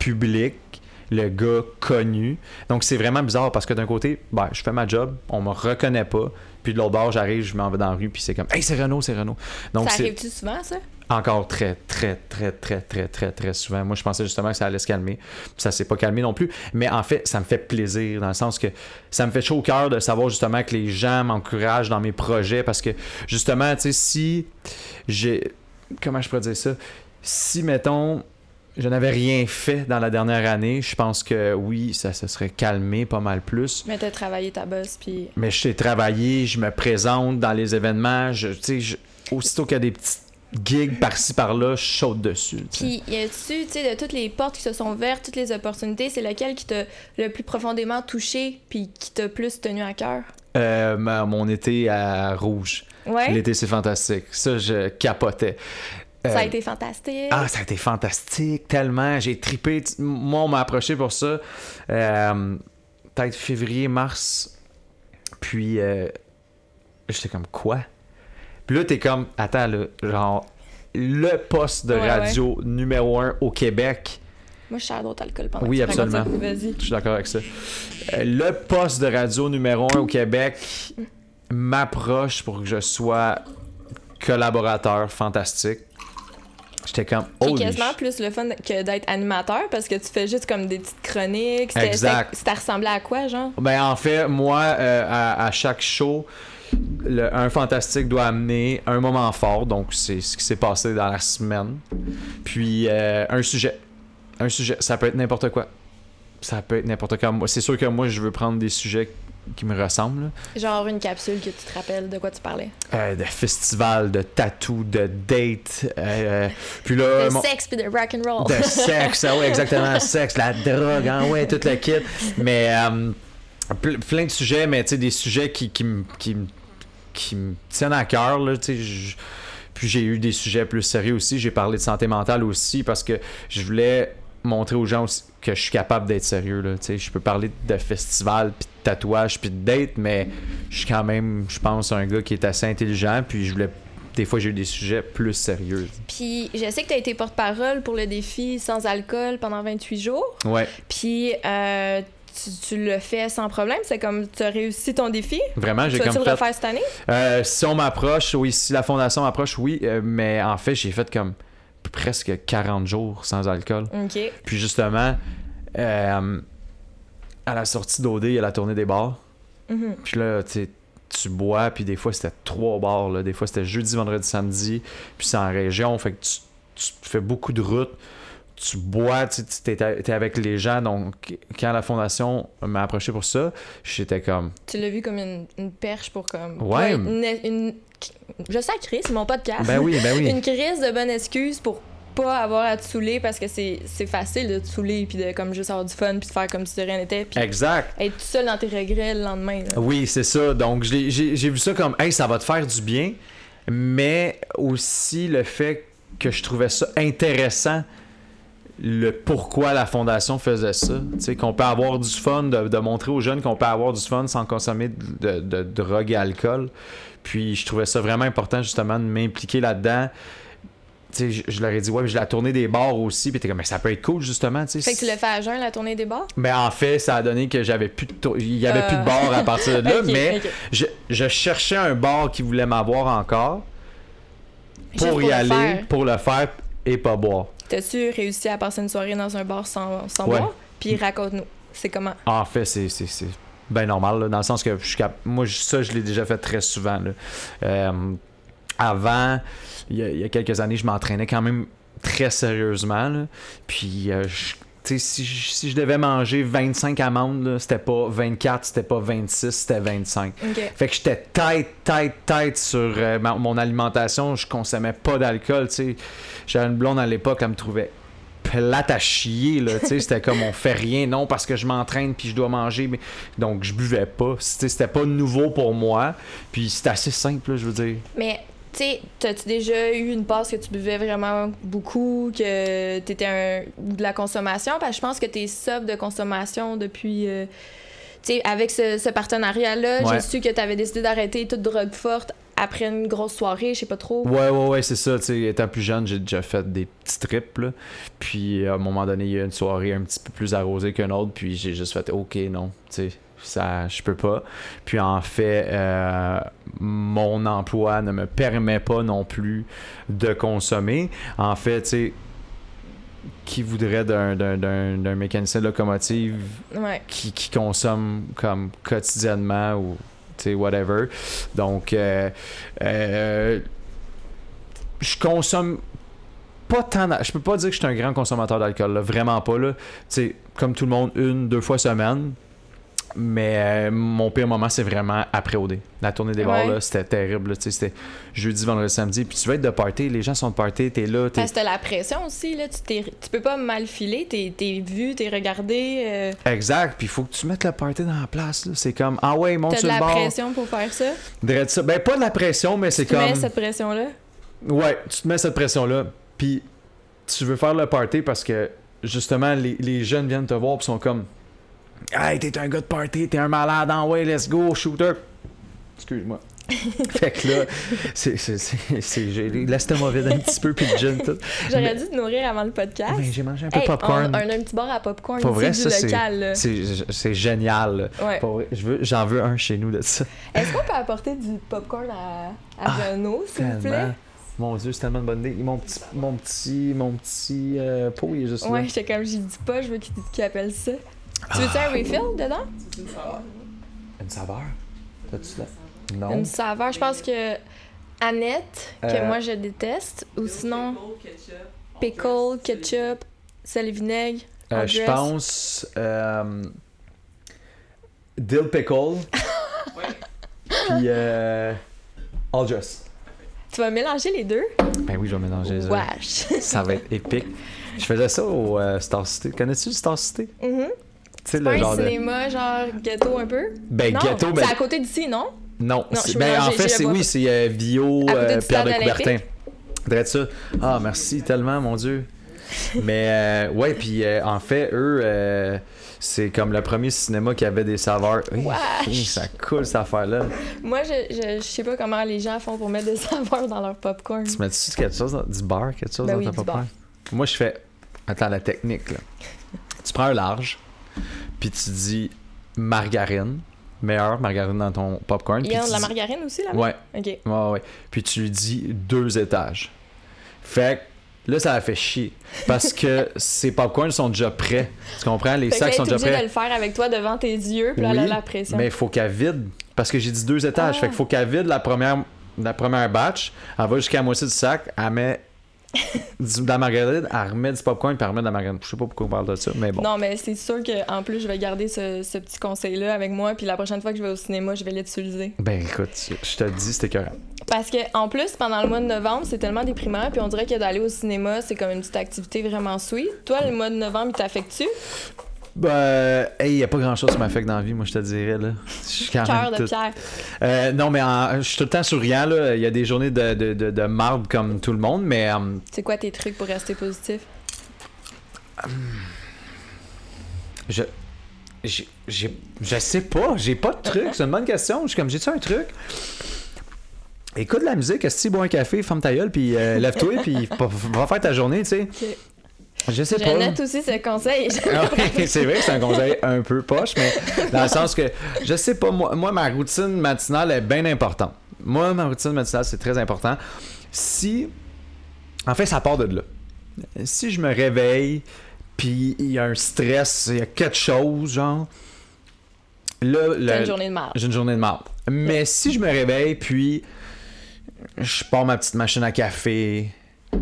[SPEAKER 2] publique, le gars connu. Donc c'est vraiment bizarre parce que d'un côté, ben, je fais ma job, on me reconnaît pas. Puis de l'autre bord, j'arrive, je m'en vais dans la rue, puis c'est comme Hey, c'est Renault, c'est Renault. Donc
[SPEAKER 1] ça arrive-tu souvent, ça?
[SPEAKER 2] encore très, très, très, très, très, très, très souvent. Moi, je pensais justement que ça allait se calmer. Ça s'est pas calmé non plus. Mais en fait, ça me fait plaisir dans le sens que ça me fait chaud au cœur de savoir justement que les gens m'encouragent dans mes projets parce que justement, tu sais, si j'ai. Comment je pourrais dire ça? Si, mettons, je n'avais rien fait dans la dernière année, je pense que oui, ça se serait calmé pas mal plus.
[SPEAKER 1] Mais t'as travaillé ta bosse, puis.
[SPEAKER 2] Mais je sais travailler, je me présente dans les événements, je, tu sais, je- aussitôt qu'il y a des petites gigs par-ci par-là, je saute dessus.
[SPEAKER 1] Puis, y a-tu, tu sais, de toutes les portes qui se sont ouvertes, toutes les opportunités, c'est lequel qui t'a le plus profondément touché, puis qui t'a plus tenu à cœur?
[SPEAKER 2] Euh, mon été à Rouge.
[SPEAKER 1] Ouais.
[SPEAKER 2] L'été, c'est fantastique. Ça, je capotais.
[SPEAKER 1] Ça a
[SPEAKER 2] Euh,
[SPEAKER 1] été fantastique.
[SPEAKER 2] Ah, ça a été fantastique, tellement. J'ai tripé. Moi, on m'a approché pour ça. euh, Peut-être février, mars. Puis, euh, j'étais comme, quoi? Puis là, t'es comme, attends, là, genre, le poste de
[SPEAKER 1] Ouais,
[SPEAKER 2] radio numéro un au Québec.
[SPEAKER 1] Moi, je sers d'autres alcool pendant
[SPEAKER 2] Oui,
[SPEAKER 1] que
[SPEAKER 2] absolument.
[SPEAKER 1] Vas-y.
[SPEAKER 2] Je suis d'accord avec ça. Euh, le poste de radio numéro un au Québec m'approche pour que je sois collaborateur fantastique. J'étais comme, holy
[SPEAKER 1] quasiment plus le fun que d'être animateur parce que tu fais juste comme des petites chroniques. C'était-
[SPEAKER 2] Exact.
[SPEAKER 1] Ça ressemblait à quoi, genre?
[SPEAKER 2] Ben, en fait, moi, euh, à, à chaque show, le- un fantastique doit amener un moment fort. Donc, c'est ce qui s'est passé dans la semaine. Puis, euh, un sujet. Un sujet. Ça peut être n'importe quoi. Ça peut être n'importe quoi. C'est sûr que moi, je veux prendre des sujets qui me ressemblent. là.
[SPEAKER 1] Genre une capsule que tu te rappelles de quoi tu parlais.
[SPEAKER 2] Euh, de festival, de tatou, de date. euh, puis là,
[SPEAKER 1] de
[SPEAKER 2] mon-
[SPEAKER 1] sexe puis de rock and roll.
[SPEAKER 2] de sexe, ah ouais, exactement, sexe, la drogue, hein, ouais, tout le kit. Mais euh, ple- plein de sujets, mais tu sais, des sujets qui, qui, me- qui, me- qui me tiennent à cœur, là, tu sais. je- Puis j'ai eu des sujets plus sérieux aussi. J'ai parlé de santé mentale aussi parce que je voulais montrer aux gens aussi que je suis capable d'être sérieux. Là, tu je peux parler de festival, puis de tatouage, puis de date, mais je suis quand même, je pense, un gars qui est assez intelligent. Puis je voulais. Des fois, j'ai eu des sujets plus sérieux.
[SPEAKER 1] Puis je sais que tu as été porte-parole pour le défi sans alcool pendant 28 jours.
[SPEAKER 2] Ouais,
[SPEAKER 1] Puis euh, tu, tu le fais sans problème? C'est comme tu as réussi ton défi?
[SPEAKER 2] vraiment,
[SPEAKER 1] Tu
[SPEAKER 2] j'ai comme
[SPEAKER 1] le
[SPEAKER 2] fait.
[SPEAKER 1] refaire cette année?
[SPEAKER 2] Euh, si on m'approche, oui, si la fondation m'approche, oui, euh, mais en fait, j'ai fait comme presque 40 jours sans alcool. Puis justement, euh, à la sortie d'OD, il y a la tournée des bars.
[SPEAKER 1] Mhm.
[SPEAKER 2] Puis là, tu tu bois, puis des fois, c'était trois bars. Là. Des fois, c'était jeudi, vendredi, samedi. Puis c'est en région, fait que tu, tu fais beaucoup de routes. Tu bois, tu sais, t'es avec les gens. Donc, quand la fondation m'a approché pour ça, j'étais comme...
[SPEAKER 1] Tu l'as vu comme une, une perche pour comme.
[SPEAKER 2] Ouais.
[SPEAKER 1] Une, une- je sacré, c'est mon podcast.
[SPEAKER 2] Ben oui, ben oui.
[SPEAKER 1] Une crise de bonne excuse pour pas avoir à te saouler parce que c'est facile de te saouler puis de comme juste avoir du fun puis de faire comme si de rien n'était puis
[SPEAKER 2] Exact.
[SPEAKER 1] être tout seul dans tes regrets le lendemain. là.
[SPEAKER 2] Oui, c'est ça. Donc, j'ai vu ça comme, hey, ça va te faire du bien, mais aussi le fait que je trouvais ça intéressant, le pourquoi la fondation faisait ça. Sais, qu'on peut avoir du fun, de, de montrer aux jeunes qu'on peut avoir du fun sans consommer de, de- de drogue et alcool. Puis, je trouvais ça vraiment important, justement, de m'impliquer là-dedans. Je, je leur ai dit, ouais, puis je l'ai tourné des bars aussi, puis t'es comme, mais ça peut être cool, justement, tu sais.
[SPEAKER 1] Fait que tu l'as fait à jeun la tournée des bars?
[SPEAKER 2] Ben en fait, ça a donné que j'avais plus de tour- il y avait
[SPEAKER 1] Euh.
[SPEAKER 2] plus de bar à partir de là, mais je, je cherchais un bar qui voulait m'avoir encore pour y
[SPEAKER 1] le
[SPEAKER 2] aller,
[SPEAKER 1] faire.
[SPEAKER 2] pour le faire et pas boire.
[SPEAKER 1] T'as-tu réussi à passer une soirée dans un bar sans, sans
[SPEAKER 2] Ouais.
[SPEAKER 1] boire? Puis raconte-nous, c'est comment?
[SPEAKER 2] En fait, c'est ben normal là, dans le sens que je suis cap- moi ça je l'ai déjà fait très souvent là. Euh, avant il y, a, il y a quelques années, je m'entraînais quand même très sérieusement là. Puis euh, je- si, je- si je devais manger 25 amandes, c'était pas 24, c'était pas 26, c'était 25.
[SPEAKER 1] OK.
[SPEAKER 2] Fait que j'étais tête, tête, tête sur euh, ma- mon alimentation. Je consommais pas d'alcool. J'avais une blonde à l'époque, elle me trouvait plate à chier, là. C'était comme on fait rien, non, parce que je m'entraîne puis je dois manger. Mais... Donc je buvais pas. C'était c'était pas nouveau pour moi. Puis c'était assez simple, là, je veux dire.
[SPEAKER 1] Mais, tu sais, t'as-tu déjà eu une passe que tu buvais vraiment beaucoup, que t'étais un... de la consommation? Parce que je pense que t'es sub de consommation depuis... euh, Tu sais, avec ce, ce partenariat-là,
[SPEAKER 2] Ouais.
[SPEAKER 1] j'ai su que t'avais décidé d'arrêter toute drogue forte après une grosse soirée, je sais pas trop.
[SPEAKER 2] Ouais, ouais, ouais, c'est ça. Étant plus jeune, j'ai déjà fait des petits trips. Là. Puis à un moment donné, il y a une soirée un petit peu plus arrosée qu'une autre. Puis j'ai juste fait, OK, non, tu sais, ça, je peux pas. Puis en fait, euh, mon emploi ne me permet pas non plus de consommer. En fait, tu sais, qui voudrait d'un, d'un, d'un, d'un mécanicien de locomotive
[SPEAKER 1] Ouais.
[SPEAKER 2] qui, qui consomme comme quotidiennement ou tu sais whatever donc euh, euh, je consomme pas tant je peux pas dire que je suis un grand consommateur d'alcool vraiment pas là tu sais comme tout le monde une deux fois semaine mais euh, mon pire moment c'est vraiment après OD la tournée des bars là c'était terrible c'était jeudi vendredi samedi puis tu vas être de party les gens sont de party t'es là t'es
[SPEAKER 1] Parce que t'as la pression aussi, là. Tu, tu peux pas mal filer, t'es, t'es vu, t'es regardé. euh,
[SPEAKER 2] exact puis il faut que tu mettes le party dans la place là. c'est comme ah ouais monte
[SPEAKER 1] t'as
[SPEAKER 2] sur
[SPEAKER 1] de
[SPEAKER 2] le
[SPEAKER 1] la
[SPEAKER 2] bar
[SPEAKER 1] pression pour faire ça?
[SPEAKER 2] Drette ça. Ben, pas de la pression, mais c'est
[SPEAKER 1] Tu mets
[SPEAKER 2] comme.
[SPEAKER 1] cette pression-là?
[SPEAKER 2] Ouais, tu te mets cette pression-là, puis tu veux faire le party parce que, justement, les, les jeunes viennent te voir, puis sont comme. Hey, t'es un gars de party, t'es un malade, en way, let's go, shooter. Excuse-moi. fait que là, c'est. c'est- c'est- c'est- J'ai l'estomac vide un petit peu, puis le gin, tout.
[SPEAKER 1] J'aurais
[SPEAKER 2] Mais-
[SPEAKER 1] dû te nourrir avant le podcast.
[SPEAKER 2] Mais j'ai mangé un peu
[SPEAKER 1] Hey,
[SPEAKER 2] de popcorn.
[SPEAKER 1] On, a un petit bar à popcorn
[SPEAKER 2] Pour vrai, ça,
[SPEAKER 1] du local.
[SPEAKER 2] C'est génial.
[SPEAKER 1] Ouais.
[SPEAKER 2] Pour vrai, je veux- J'en veux un chez nous de ça.
[SPEAKER 1] Est-ce qu'on peut apporter du popcorn à, à
[SPEAKER 2] Ah,
[SPEAKER 1] Renaud, s'il vous plaît?
[SPEAKER 2] Mon Dieu, c'est tellement une bonne idée. Mon petit, mon petit, mon petit euh, pot, il est juste
[SPEAKER 1] Ouais,
[SPEAKER 2] là.
[SPEAKER 1] j'étais comme, j'y dis pas, je veux qu'il qu'il appelle ça. Tu veux-tu
[SPEAKER 2] Ah.
[SPEAKER 1] un refill dedans?
[SPEAKER 2] Une saveur? T'as-tu là? Non.
[SPEAKER 1] Une saveur, je pense que Annette, que
[SPEAKER 2] Euh.
[SPEAKER 1] moi je déteste, ou sinon pickle, ketchup, sel et vinaigre.
[SPEAKER 2] Euh, je pense. Euh, dill pickle. Puis. Euh, all dress.
[SPEAKER 1] Tu vas mélanger les deux?
[SPEAKER 2] Ben oui, je vais mélanger les deux.
[SPEAKER 1] Wesh!
[SPEAKER 2] Ça va être épique. Je faisais ça au euh, Star City. Connais-tu le Star City? Tu sais,
[SPEAKER 1] C'est pas un
[SPEAKER 2] de.
[SPEAKER 1] cinéma genre ghetto un peu?
[SPEAKER 2] Ben,
[SPEAKER 1] non,
[SPEAKER 2] ghetto, mais.
[SPEAKER 1] c'est à côté d'ici, non?
[SPEAKER 2] Non, ben, en fait, c'est oui, c'est euh, Vio, euh, Pierre de Coubertin. Drette ça? Ah, merci tellement, mon Dieu. Mais euh, ouais, puis euh, en fait, eux, c'est comme le premier cinéma qui avait des saveurs.
[SPEAKER 1] Wesh!
[SPEAKER 2] ça coule cette affaire-là.
[SPEAKER 1] Moi, je, je, je sais pas comment les gens font pour mettre des saveurs dans leur popcorn.
[SPEAKER 2] Tu mets-tu quelque chose, dans- du beurre, quelque chose
[SPEAKER 1] Ben
[SPEAKER 2] dans
[SPEAKER 1] oui,
[SPEAKER 2] ta popcorn? Moi, je fais. Attends, la technique, là. tu prends un large, puis tu dis margarine, meilleure margarine dans ton popcorn.
[SPEAKER 1] Il y a de la
[SPEAKER 2] dis-
[SPEAKER 1] margarine aussi là?
[SPEAKER 2] Ouais,
[SPEAKER 1] Ok.
[SPEAKER 2] Ouais, ouais. Puis tu lui dis deux étages. Fait que là, ça a fait chier. Parce que ces popcorns sont déjà prêts. Tu comprends? Les
[SPEAKER 1] Fait que
[SPEAKER 2] sacs
[SPEAKER 1] là,
[SPEAKER 2] sont déjà
[SPEAKER 1] obligé de
[SPEAKER 2] prêts.
[SPEAKER 1] le faire avec toi devant tes yeux, puis là,
[SPEAKER 2] Oui,
[SPEAKER 1] la pression.
[SPEAKER 2] mais il faut qu'elle vide. Parce que j'ai dit deux étages.
[SPEAKER 1] Ah.
[SPEAKER 2] Fait qu'il faut qu'elle vide la première, la première batch. Elle va jusqu'à la moitié du sac. Elle met de la margarine. Elle remet du popcorn. Puis elle remet de la margarine. Je sais pas pourquoi on parle de ça, mais bon.
[SPEAKER 1] Non, mais c'est sûr que en plus, je vais garder ce, ce petit conseil-là avec moi, puis la prochaine fois que je vais au cinéma, je vais l'utiliser.
[SPEAKER 2] Ben écoute, je te le dis, c'était écœurant.
[SPEAKER 1] Parce que en plus, pendant le mois de novembre, c'est tellement déprimant, puis on dirait que d'aller au cinéma, c'est comme une petite activité vraiment sweet. Toi, le mois de novembre, il t'affecte-tu?
[SPEAKER 2] Ben, hey, y a pas grand chose qui m'affecte dans la vie, moi, je te dirais, là. Je suis quand
[SPEAKER 1] Cœur
[SPEAKER 2] même
[SPEAKER 1] de
[SPEAKER 2] tout-
[SPEAKER 1] pierre.
[SPEAKER 2] Euh, non, mais en- je suis tout le temps souriant. Là. Il y a des journées de, de, de, de marde comme tout le monde, mais euh,
[SPEAKER 1] C'est quoi tes trucs pour rester positif?
[SPEAKER 2] je, j'ai, j'ai- je sais pas. J'ai pas de truc. C'est une bonne question. Je suis comme, j'ai-tu un truc? Écoute de la musique, est-ce bois un café, ferme ta gueule, puis euh, lève-toi, puis va, faire ta journée, tu sais. Je sais
[SPEAKER 1] Je
[SPEAKER 2] pas.
[SPEAKER 1] note aussi ce conseil.
[SPEAKER 2] Ah c'est vrai que c'est un conseil un peu poche, mais dans le sens que, je sais pas, moi, moi ma routine matinale est bien importante. Moi, ma routine matinale, c'est très important. Si. En fait, ça part de là. Si je me réveille, puis il y a un stress, il y a quelque chose, genre. Là, le-
[SPEAKER 1] une journée de marde.
[SPEAKER 2] j'ai une journée de marde. Mais si je me réveille, puis je pars ma petite machine à café,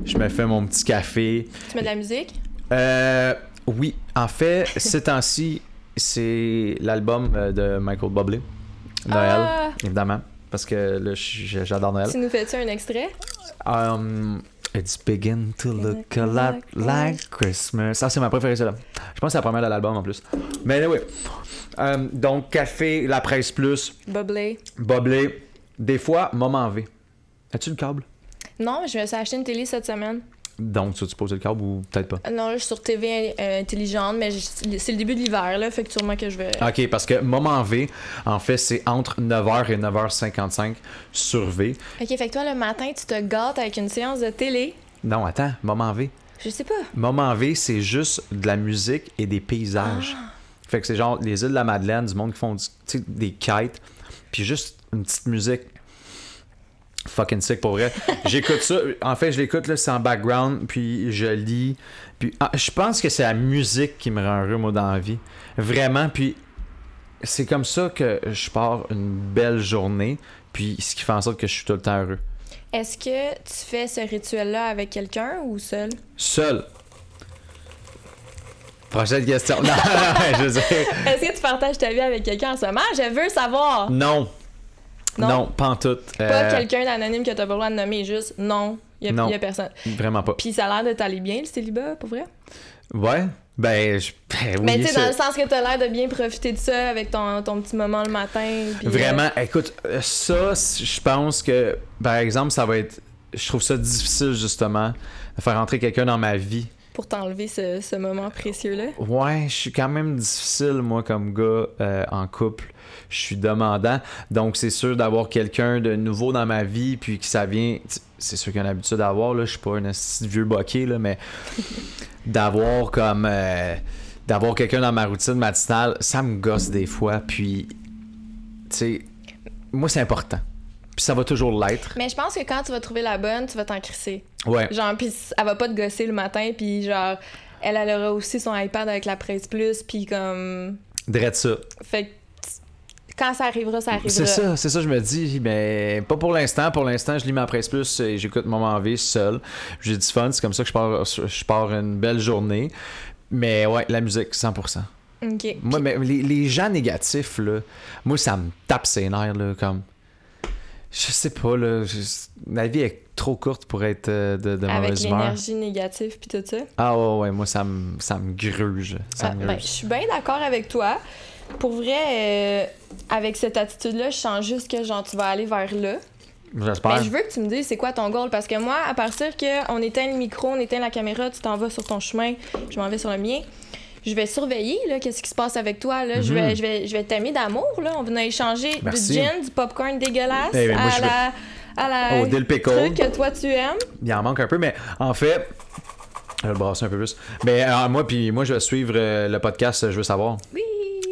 [SPEAKER 2] je me fais mon petit café,
[SPEAKER 1] Tu mets de la musique?
[SPEAKER 2] euh, oui, en fait, ces temps-ci, c'est l'album euh, de Michael Bublé, Noël,
[SPEAKER 1] Ah!
[SPEAKER 2] évidemment, parce que là, j'adore Noël.
[SPEAKER 1] Tu nous fais-tu un extrait?
[SPEAKER 2] Um, It's begin to look a lot like Christmas. Ça, c'est ma préférée, celle-là. Je pense que c'est la première de l'album en plus. Mais oui. donc, café, la presse plus,
[SPEAKER 1] Bubbly.
[SPEAKER 2] Bublé, des fois, moment V. As-tu le câble?
[SPEAKER 1] Non, mais je me suis acheté une télé cette semaine.
[SPEAKER 2] Donc, tu as posé le câble ou peut-être pas?
[SPEAKER 1] Non, là, je suis sur TV euh, intelligente, mais c'est le début de l'hiver, là, fait que sûrement que je vais.
[SPEAKER 2] OK, parce que moment V, en fait, c'est entre 9h et 9h55 sur V.
[SPEAKER 1] Ok, fait que toi, le matin, tu te gâtes avec une séance de télé?
[SPEAKER 2] Non, attends, moment V.
[SPEAKER 1] Je sais pas.
[SPEAKER 2] Moment V, c'est juste de la musique et des paysages. Fait que c'est genre les îles de la Madeleine, du monde qui font des kites, puis juste une petite musique fucking sick pour vrai. J'écoute ça. En fait, je l'écoute là, c'est en background, puis je lis. Puis ah, je pense que c'est la musique qui me rend heureux moi dans la vie. Vraiment, puis c'est comme ça que je pars une belle journée, puis ce qui fait en sorte que je suis tout le temps heureux.
[SPEAKER 1] Est-ce que tu fais ce rituel-là avec quelqu'un ou seul?
[SPEAKER 2] Seul. Prochaine question. Non, je veux dire,
[SPEAKER 1] Est-ce que tu partages ta vie avec quelqu'un en ce moment? Je veux savoir!
[SPEAKER 2] non.
[SPEAKER 1] Non?
[SPEAKER 2] Non, pas en tout.
[SPEAKER 1] Pas
[SPEAKER 2] Euh,
[SPEAKER 1] quelqu'un d'anonyme que t'as pas le droit de nommer, juste non. Il y, a personne.
[SPEAKER 2] Vraiment pas.
[SPEAKER 1] Puis ça a l'air de t'aller bien, le célibat, pour vrai?
[SPEAKER 2] Ouais. Ben, je... ben oui,
[SPEAKER 1] Mais tu sais, dans le sens que t'as l'air de bien profiter de ça avec ton, ton petit moment le matin. euh,
[SPEAKER 2] Vraiment, écoute, euh, ça, je pense que, par exemple, ça va être. Je trouve ça difficile, justement, de faire entrer quelqu'un dans ma vie.
[SPEAKER 1] Pour t'enlever ce, ce moment précieux-là?
[SPEAKER 2] Ouais, je suis quand même difficile, moi, comme gars, euh, en couple. Je suis demandant. Donc, c'est sûr d'avoir quelqu'un de nouveau dans ma vie, puis que ça vient. C'est sûr qu'il y a une habitude d'avoir, là. Je suis pas un vieux boquet, là, mais d'avoir comme. euh, d'avoir quelqu'un dans ma routine matinale, ça me gosse des fois. Puis, tu sais, moi, c'est important. Puis ça va toujours l'être.
[SPEAKER 1] Mais je pense que quand tu vas trouver la bonne, tu vas t'en crisser.
[SPEAKER 2] Ouais.
[SPEAKER 1] Genre, puis elle va pas te gosser le matin, puis genre, elle, elle aura aussi son iPad avec la presse plus, puis comme.
[SPEAKER 2] Drette ça.
[SPEAKER 1] Fait que quand ça arrivera, ça arrivera.
[SPEAKER 2] C'est ça, c'est ça, je me dis, mais pas pour l'instant. Pour l'instant, je lis ma presse plus et j'écoute Moment V seul. J'ai du fun, c'est comme ça que je pars, je pars une belle journée. Mais ouais, la musique, 100%.
[SPEAKER 1] Ok.
[SPEAKER 2] Moi, mais les, les gens négatifs, là, moi, ça me tape ses nerfs, là, comme. Je sais pas, là. je- Ma vie est trop courte pour être euh, de, de
[SPEAKER 1] Avec
[SPEAKER 2] mauvaise humeur.
[SPEAKER 1] l'énergie négative, puis tout ça?
[SPEAKER 2] Ah ouais, ouais, moi, ça me, ça me gruge. Ça
[SPEAKER 1] Ah,
[SPEAKER 2] me
[SPEAKER 1] ben, je suis bien d'accord avec toi. Pour vrai, euh, avec cette attitude-là, je sens juste que genre tu vas aller vers là.
[SPEAKER 2] J'espère.
[SPEAKER 1] Mais je veux que tu me dises c'est quoi ton goal? Parce que moi, à partir que on éteint le micro, on éteint la caméra, tu t'en vas sur ton chemin, je m'en vais sur le mien. Je vais surveiller là, qu'est-ce qui se passe avec toi là. Je vais,
[SPEAKER 2] Mhm.
[SPEAKER 1] je vais, je vais t'aimer d'amour là. On venait échanger du gin, du popcorn dégueulasse
[SPEAKER 2] Eh moi,
[SPEAKER 1] à,
[SPEAKER 2] je
[SPEAKER 1] la, à la
[SPEAKER 2] Au dill pickle.
[SPEAKER 1] truc que toi tu aimes.
[SPEAKER 2] Il en manque un peu, mais en fait, je vais le brasser un peu plus. Mais euh, moi, puis moi, je vais suivre euh, le podcast. Je veux savoir.
[SPEAKER 1] Oui.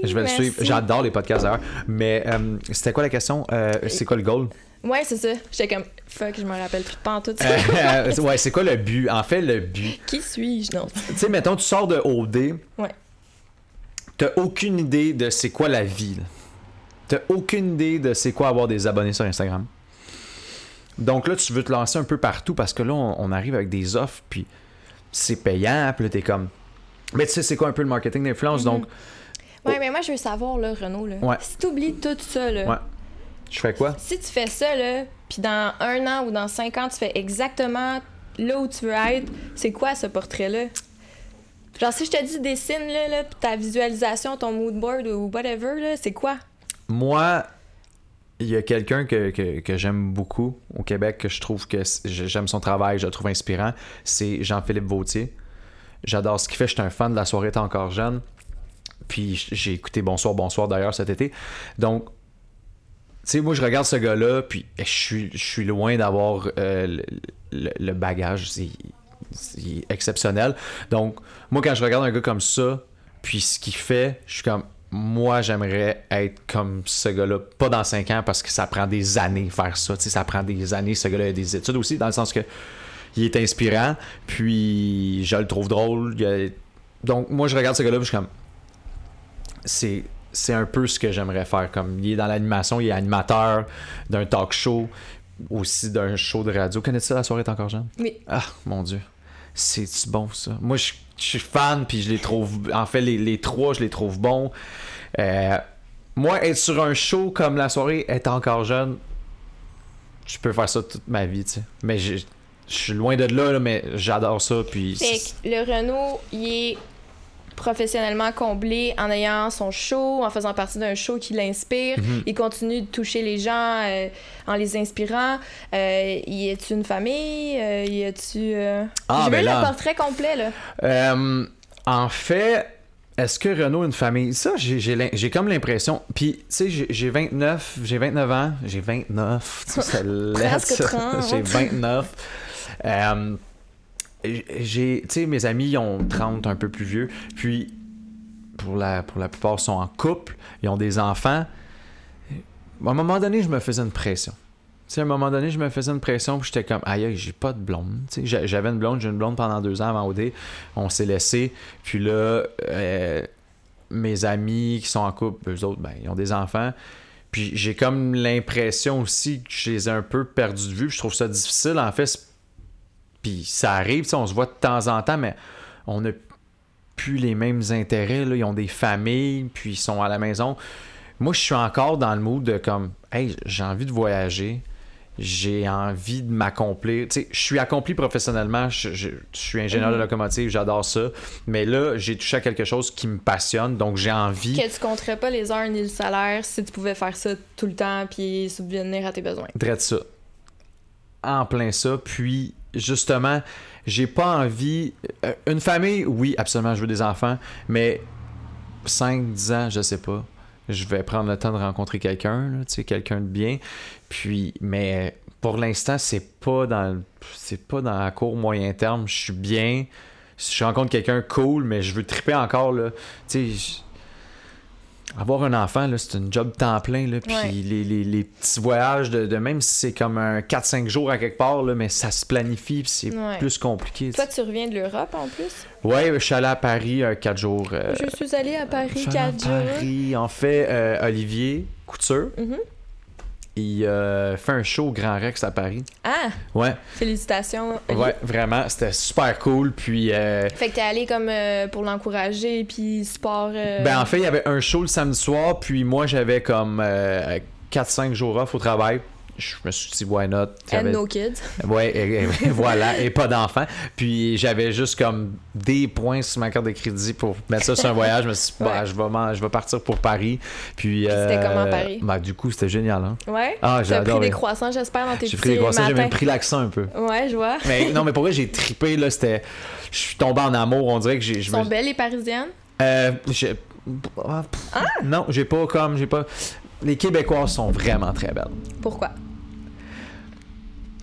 [SPEAKER 2] Je vais
[SPEAKER 1] merci.
[SPEAKER 2] le suivre. J'adore les podcasts d'ailleurs. Mais euh, c'était quoi la question? Euh, C'est quoi le goal?
[SPEAKER 1] Ouais, c'est ça. J'étais comme fuck, je me rappelle plus de pas en tout.
[SPEAKER 2] Euh, Ouais, c'est quoi le but? En fait, le but.
[SPEAKER 1] Qui suis-je non?
[SPEAKER 2] Tu sais, mettons, tu sors de OD.
[SPEAKER 1] Ouais.
[SPEAKER 2] T'as aucune idée de c'est quoi la vie. T'as aucune idée de c'est quoi avoir des abonnés sur Instagram. Donc là, tu veux te lancer un peu partout parce que là, on, on arrive avec des offres, puis c'est payant, puis là, t'es comme. Mais tu sais, c'est quoi un peu le marketing d'influence?
[SPEAKER 1] Mhm.
[SPEAKER 2] Donc,
[SPEAKER 1] Ouais, mais moi je veux savoir là, Renaud là.
[SPEAKER 2] Ouais.
[SPEAKER 1] Si t'oublies tout ça là.
[SPEAKER 2] Ouais. Je fais quoi?
[SPEAKER 1] Si tu fais ça, là, puis dans un an ou dans cinq ans, tu fais exactement là où tu veux être, c'est quoi ce portrait-là? Genre, si je te dis dessine, là, là puis ta visualisation, ton mood board ou whatever, là, c'est quoi?
[SPEAKER 2] Moi, il y a quelqu'un que, que, que j'aime beaucoup au Québec, que je trouve que j'aime son travail, je le trouve inspirant. C'est Jean-Philippe Vautier. J'adore ce qu'il fait. J'étais un fan de La soirée est encore jeune. Puis j'ai écouté Bonsoir, Bonsoir d'ailleurs cet été. Donc, sais, moi, je regarde ce gars-là, puis je suis, je suis loin d'avoir euh, le, bagage. C'est exceptionnel. Donc, moi, quand je regarde un gars comme ça, puis ce qu'il fait, je suis comme, moi, j'aimerais être comme ce gars-là, pas dans 5 ans, parce que ça prend des années faire ça. Ça prend des années. Ce gars-là a des études aussi, dans le sens que il est inspirant, puis je le trouve drôle. Donc, moi, je regarde ce gars-là, puis je suis comme, c'est c'est un peu ce que j'aimerais faire. Comme il est dans l'animation, il est animateur d'un talk show, aussi d'un show de radio. Connais-tu ça, la soirée est encore jeune?
[SPEAKER 1] Oui.
[SPEAKER 2] Ah, mon Dieu. C'est bon, ça? Moi, je, je suis fan, puis je les trouve. En fait, les, les trois, je les trouve bons. Euh, moi, être sur un show comme la soirée est encore jeune, je peux faire ça toute ma vie, tu sais. Mais je je suis loin de là, là, mais j'adore ça, puis.
[SPEAKER 1] Fait que le Renault, il est professionnellement comblé en ayant son show, en faisant partie d'un show qui l'inspire.
[SPEAKER 2] Mhm.
[SPEAKER 1] Il continue de toucher les gens euh, en les inspirant. Euh, y a-tu une famille? Euh, y a-tu... euh,
[SPEAKER 2] Ah,
[SPEAKER 1] Je veux
[SPEAKER 2] ben là.
[SPEAKER 1] le portrait complet, là.
[SPEAKER 2] Euh, en fait, est-ce que Renaud a une famille? Ça, j'ai- comme l'impression. Puis, tu sais, j'ai- j'ai 29, j'ai 29 ans. J'ai 29. tu sais,
[SPEAKER 1] Presque
[SPEAKER 2] ça.
[SPEAKER 1] 30.
[SPEAKER 2] J'ai 29. J'ai, tu sais, mes amis, ils ont 30, un peu plus vieux. Puis, pour la, pour la plupart, sont en couple. Ils ont des enfants. À un moment donné, je me faisais une pression. À un moment donné, je me faisais une pression, puis j'étais comme, aïe, j'ai pas de blonde. J'avais une blonde, j'ai une blonde pendant deux ans avant OD. On s'est laissé. Puis là, euh, mes amis qui sont en couple, eux autres, ben, ils ont des enfants. Puis j'ai comme l'impression aussi que je les ai un peu perdus de vue. Je trouve ça difficile, en fait. Puis ça arrive, on se voit de temps en temps, mais on n'a plus les mêmes intérêts. Là. Ils ont des familles, puis ils sont à la maison. Moi, je suis encore dans le mood de comme, hey, j'ai envie de voyager. J'ai envie de m'accomplir. Tu sais, je suis accompli professionnellement. Je, je- je suis ingénieur de
[SPEAKER 1] Mhm.
[SPEAKER 2] locomotive, j'adore ça. Mais là, j'ai touché à quelque chose qui me passionne, donc j'ai envie.
[SPEAKER 1] Que tu compterais pas les heures ni le salaire si tu pouvais faire ça tout le temps puis subvenir à tes besoins.
[SPEAKER 2] Drette ça. En plein ça. Puis, justement, j'ai pas envie. euh, Une famille, oui, absolument, je veux des enfants. Mais 5, 10 ans, je sais pas. Je vais prendre le temps de rencontrer quelqu'un, quelqu'un de bien. Puis, mais pour l'instant, c'est pas dans c'est pas dans la court moyen terme. Je suis bien. Si je rencontre quelqu'un cool, mais je veux triper encore, là. Tu sais, avoir un enfant, c'est une job temps plein. Là, puis
[SPEAKER 1] Ouais.
[SPEAKER 2] les, les- les petits voyages, de, de même si c'est comme un 4-5 jours à quelque part, là, mais ça se planifie, puis c'est
[SPEAKER 1] Ouais.
[SPEAKER 2] plus compliqué.
[SPEAKER 1] Toi, tu reviens de l'Europe en plus?
[SPEAKER 2] Ouais, je suis allé à Paris 4 jours. euh,
[SPEAKER 1] Je suis allée à Paris
[SPEAKER 2] suis allé à
[SPEAKER 1] 4 jours.
[SPEAKER 2] Paris. En fait, euh, Olivier Couture,
[SPEAKER 1] Mhm.
[SPEAKER 2] Il euh, fait un show au Grand Rex à Paris.
[SPEAKER 1] Ah,
[SPEAKER 2] Ouais,
[SPEAKER 1] félicitations.
[SPEAKER 2] Ouais, vraiment, c'était super cool. Puis, euh,
[SPEAKER 1] Fait que t'es allé comme euh, pour l'encourager puis sport. euh,
[SPEAKER 2] ben en fait, il y avait un show le samedi soir, puis moi j'avais comme euh, 4-5 jours off au travail. Je me suis dit, why not?
[SPEAKER 1] and no kids.
[SPEAKER 2] Ouais, et- et- voilà, et pas d'enfant. Puis j'avais juste comme des points sur ma carte de crédit pour mettre ça sur un voyage. Je me suis dit, bah,
[SPEAKER 1] Ouais.
[SPEAKER 2] je, vais m'en- je vais partir pour Paris. Puis,
[SPEAKER 1] c'était
[SPEAKER 2] euh,
[SPEAKER 1] comment, Paris?
[SPEAKER 2] bah, du coup, c'était génial. Hein?
[SPEAKER 1] Ouais?
[SPEAKER 2] Ah, j'ai
[SPEAKER 1] pris des croissants, j'espère, dans tes
[SPEAKER 2] J'ai pris des croissants, j'ai même pris l'accent un peu.
[SPEAKER 1] Ouais, je vois.
[SPEAKER 2] Mais non, mais pour vrai, j'ai trippé. Là, c'était... Je suis tombé en amour. On dirait que j'ai.
[SPEAKER 1] Ils sont
[SPEAKER 2] me-
[SPEAKER 1] belles les parisiennes?
[SPEAKER 2] Euh, ah, pff, Non, j'ai pas comme. J'ai pas. Les Québécoises sont vraiment très belles.
[SPEAKER 1] Pourquoi?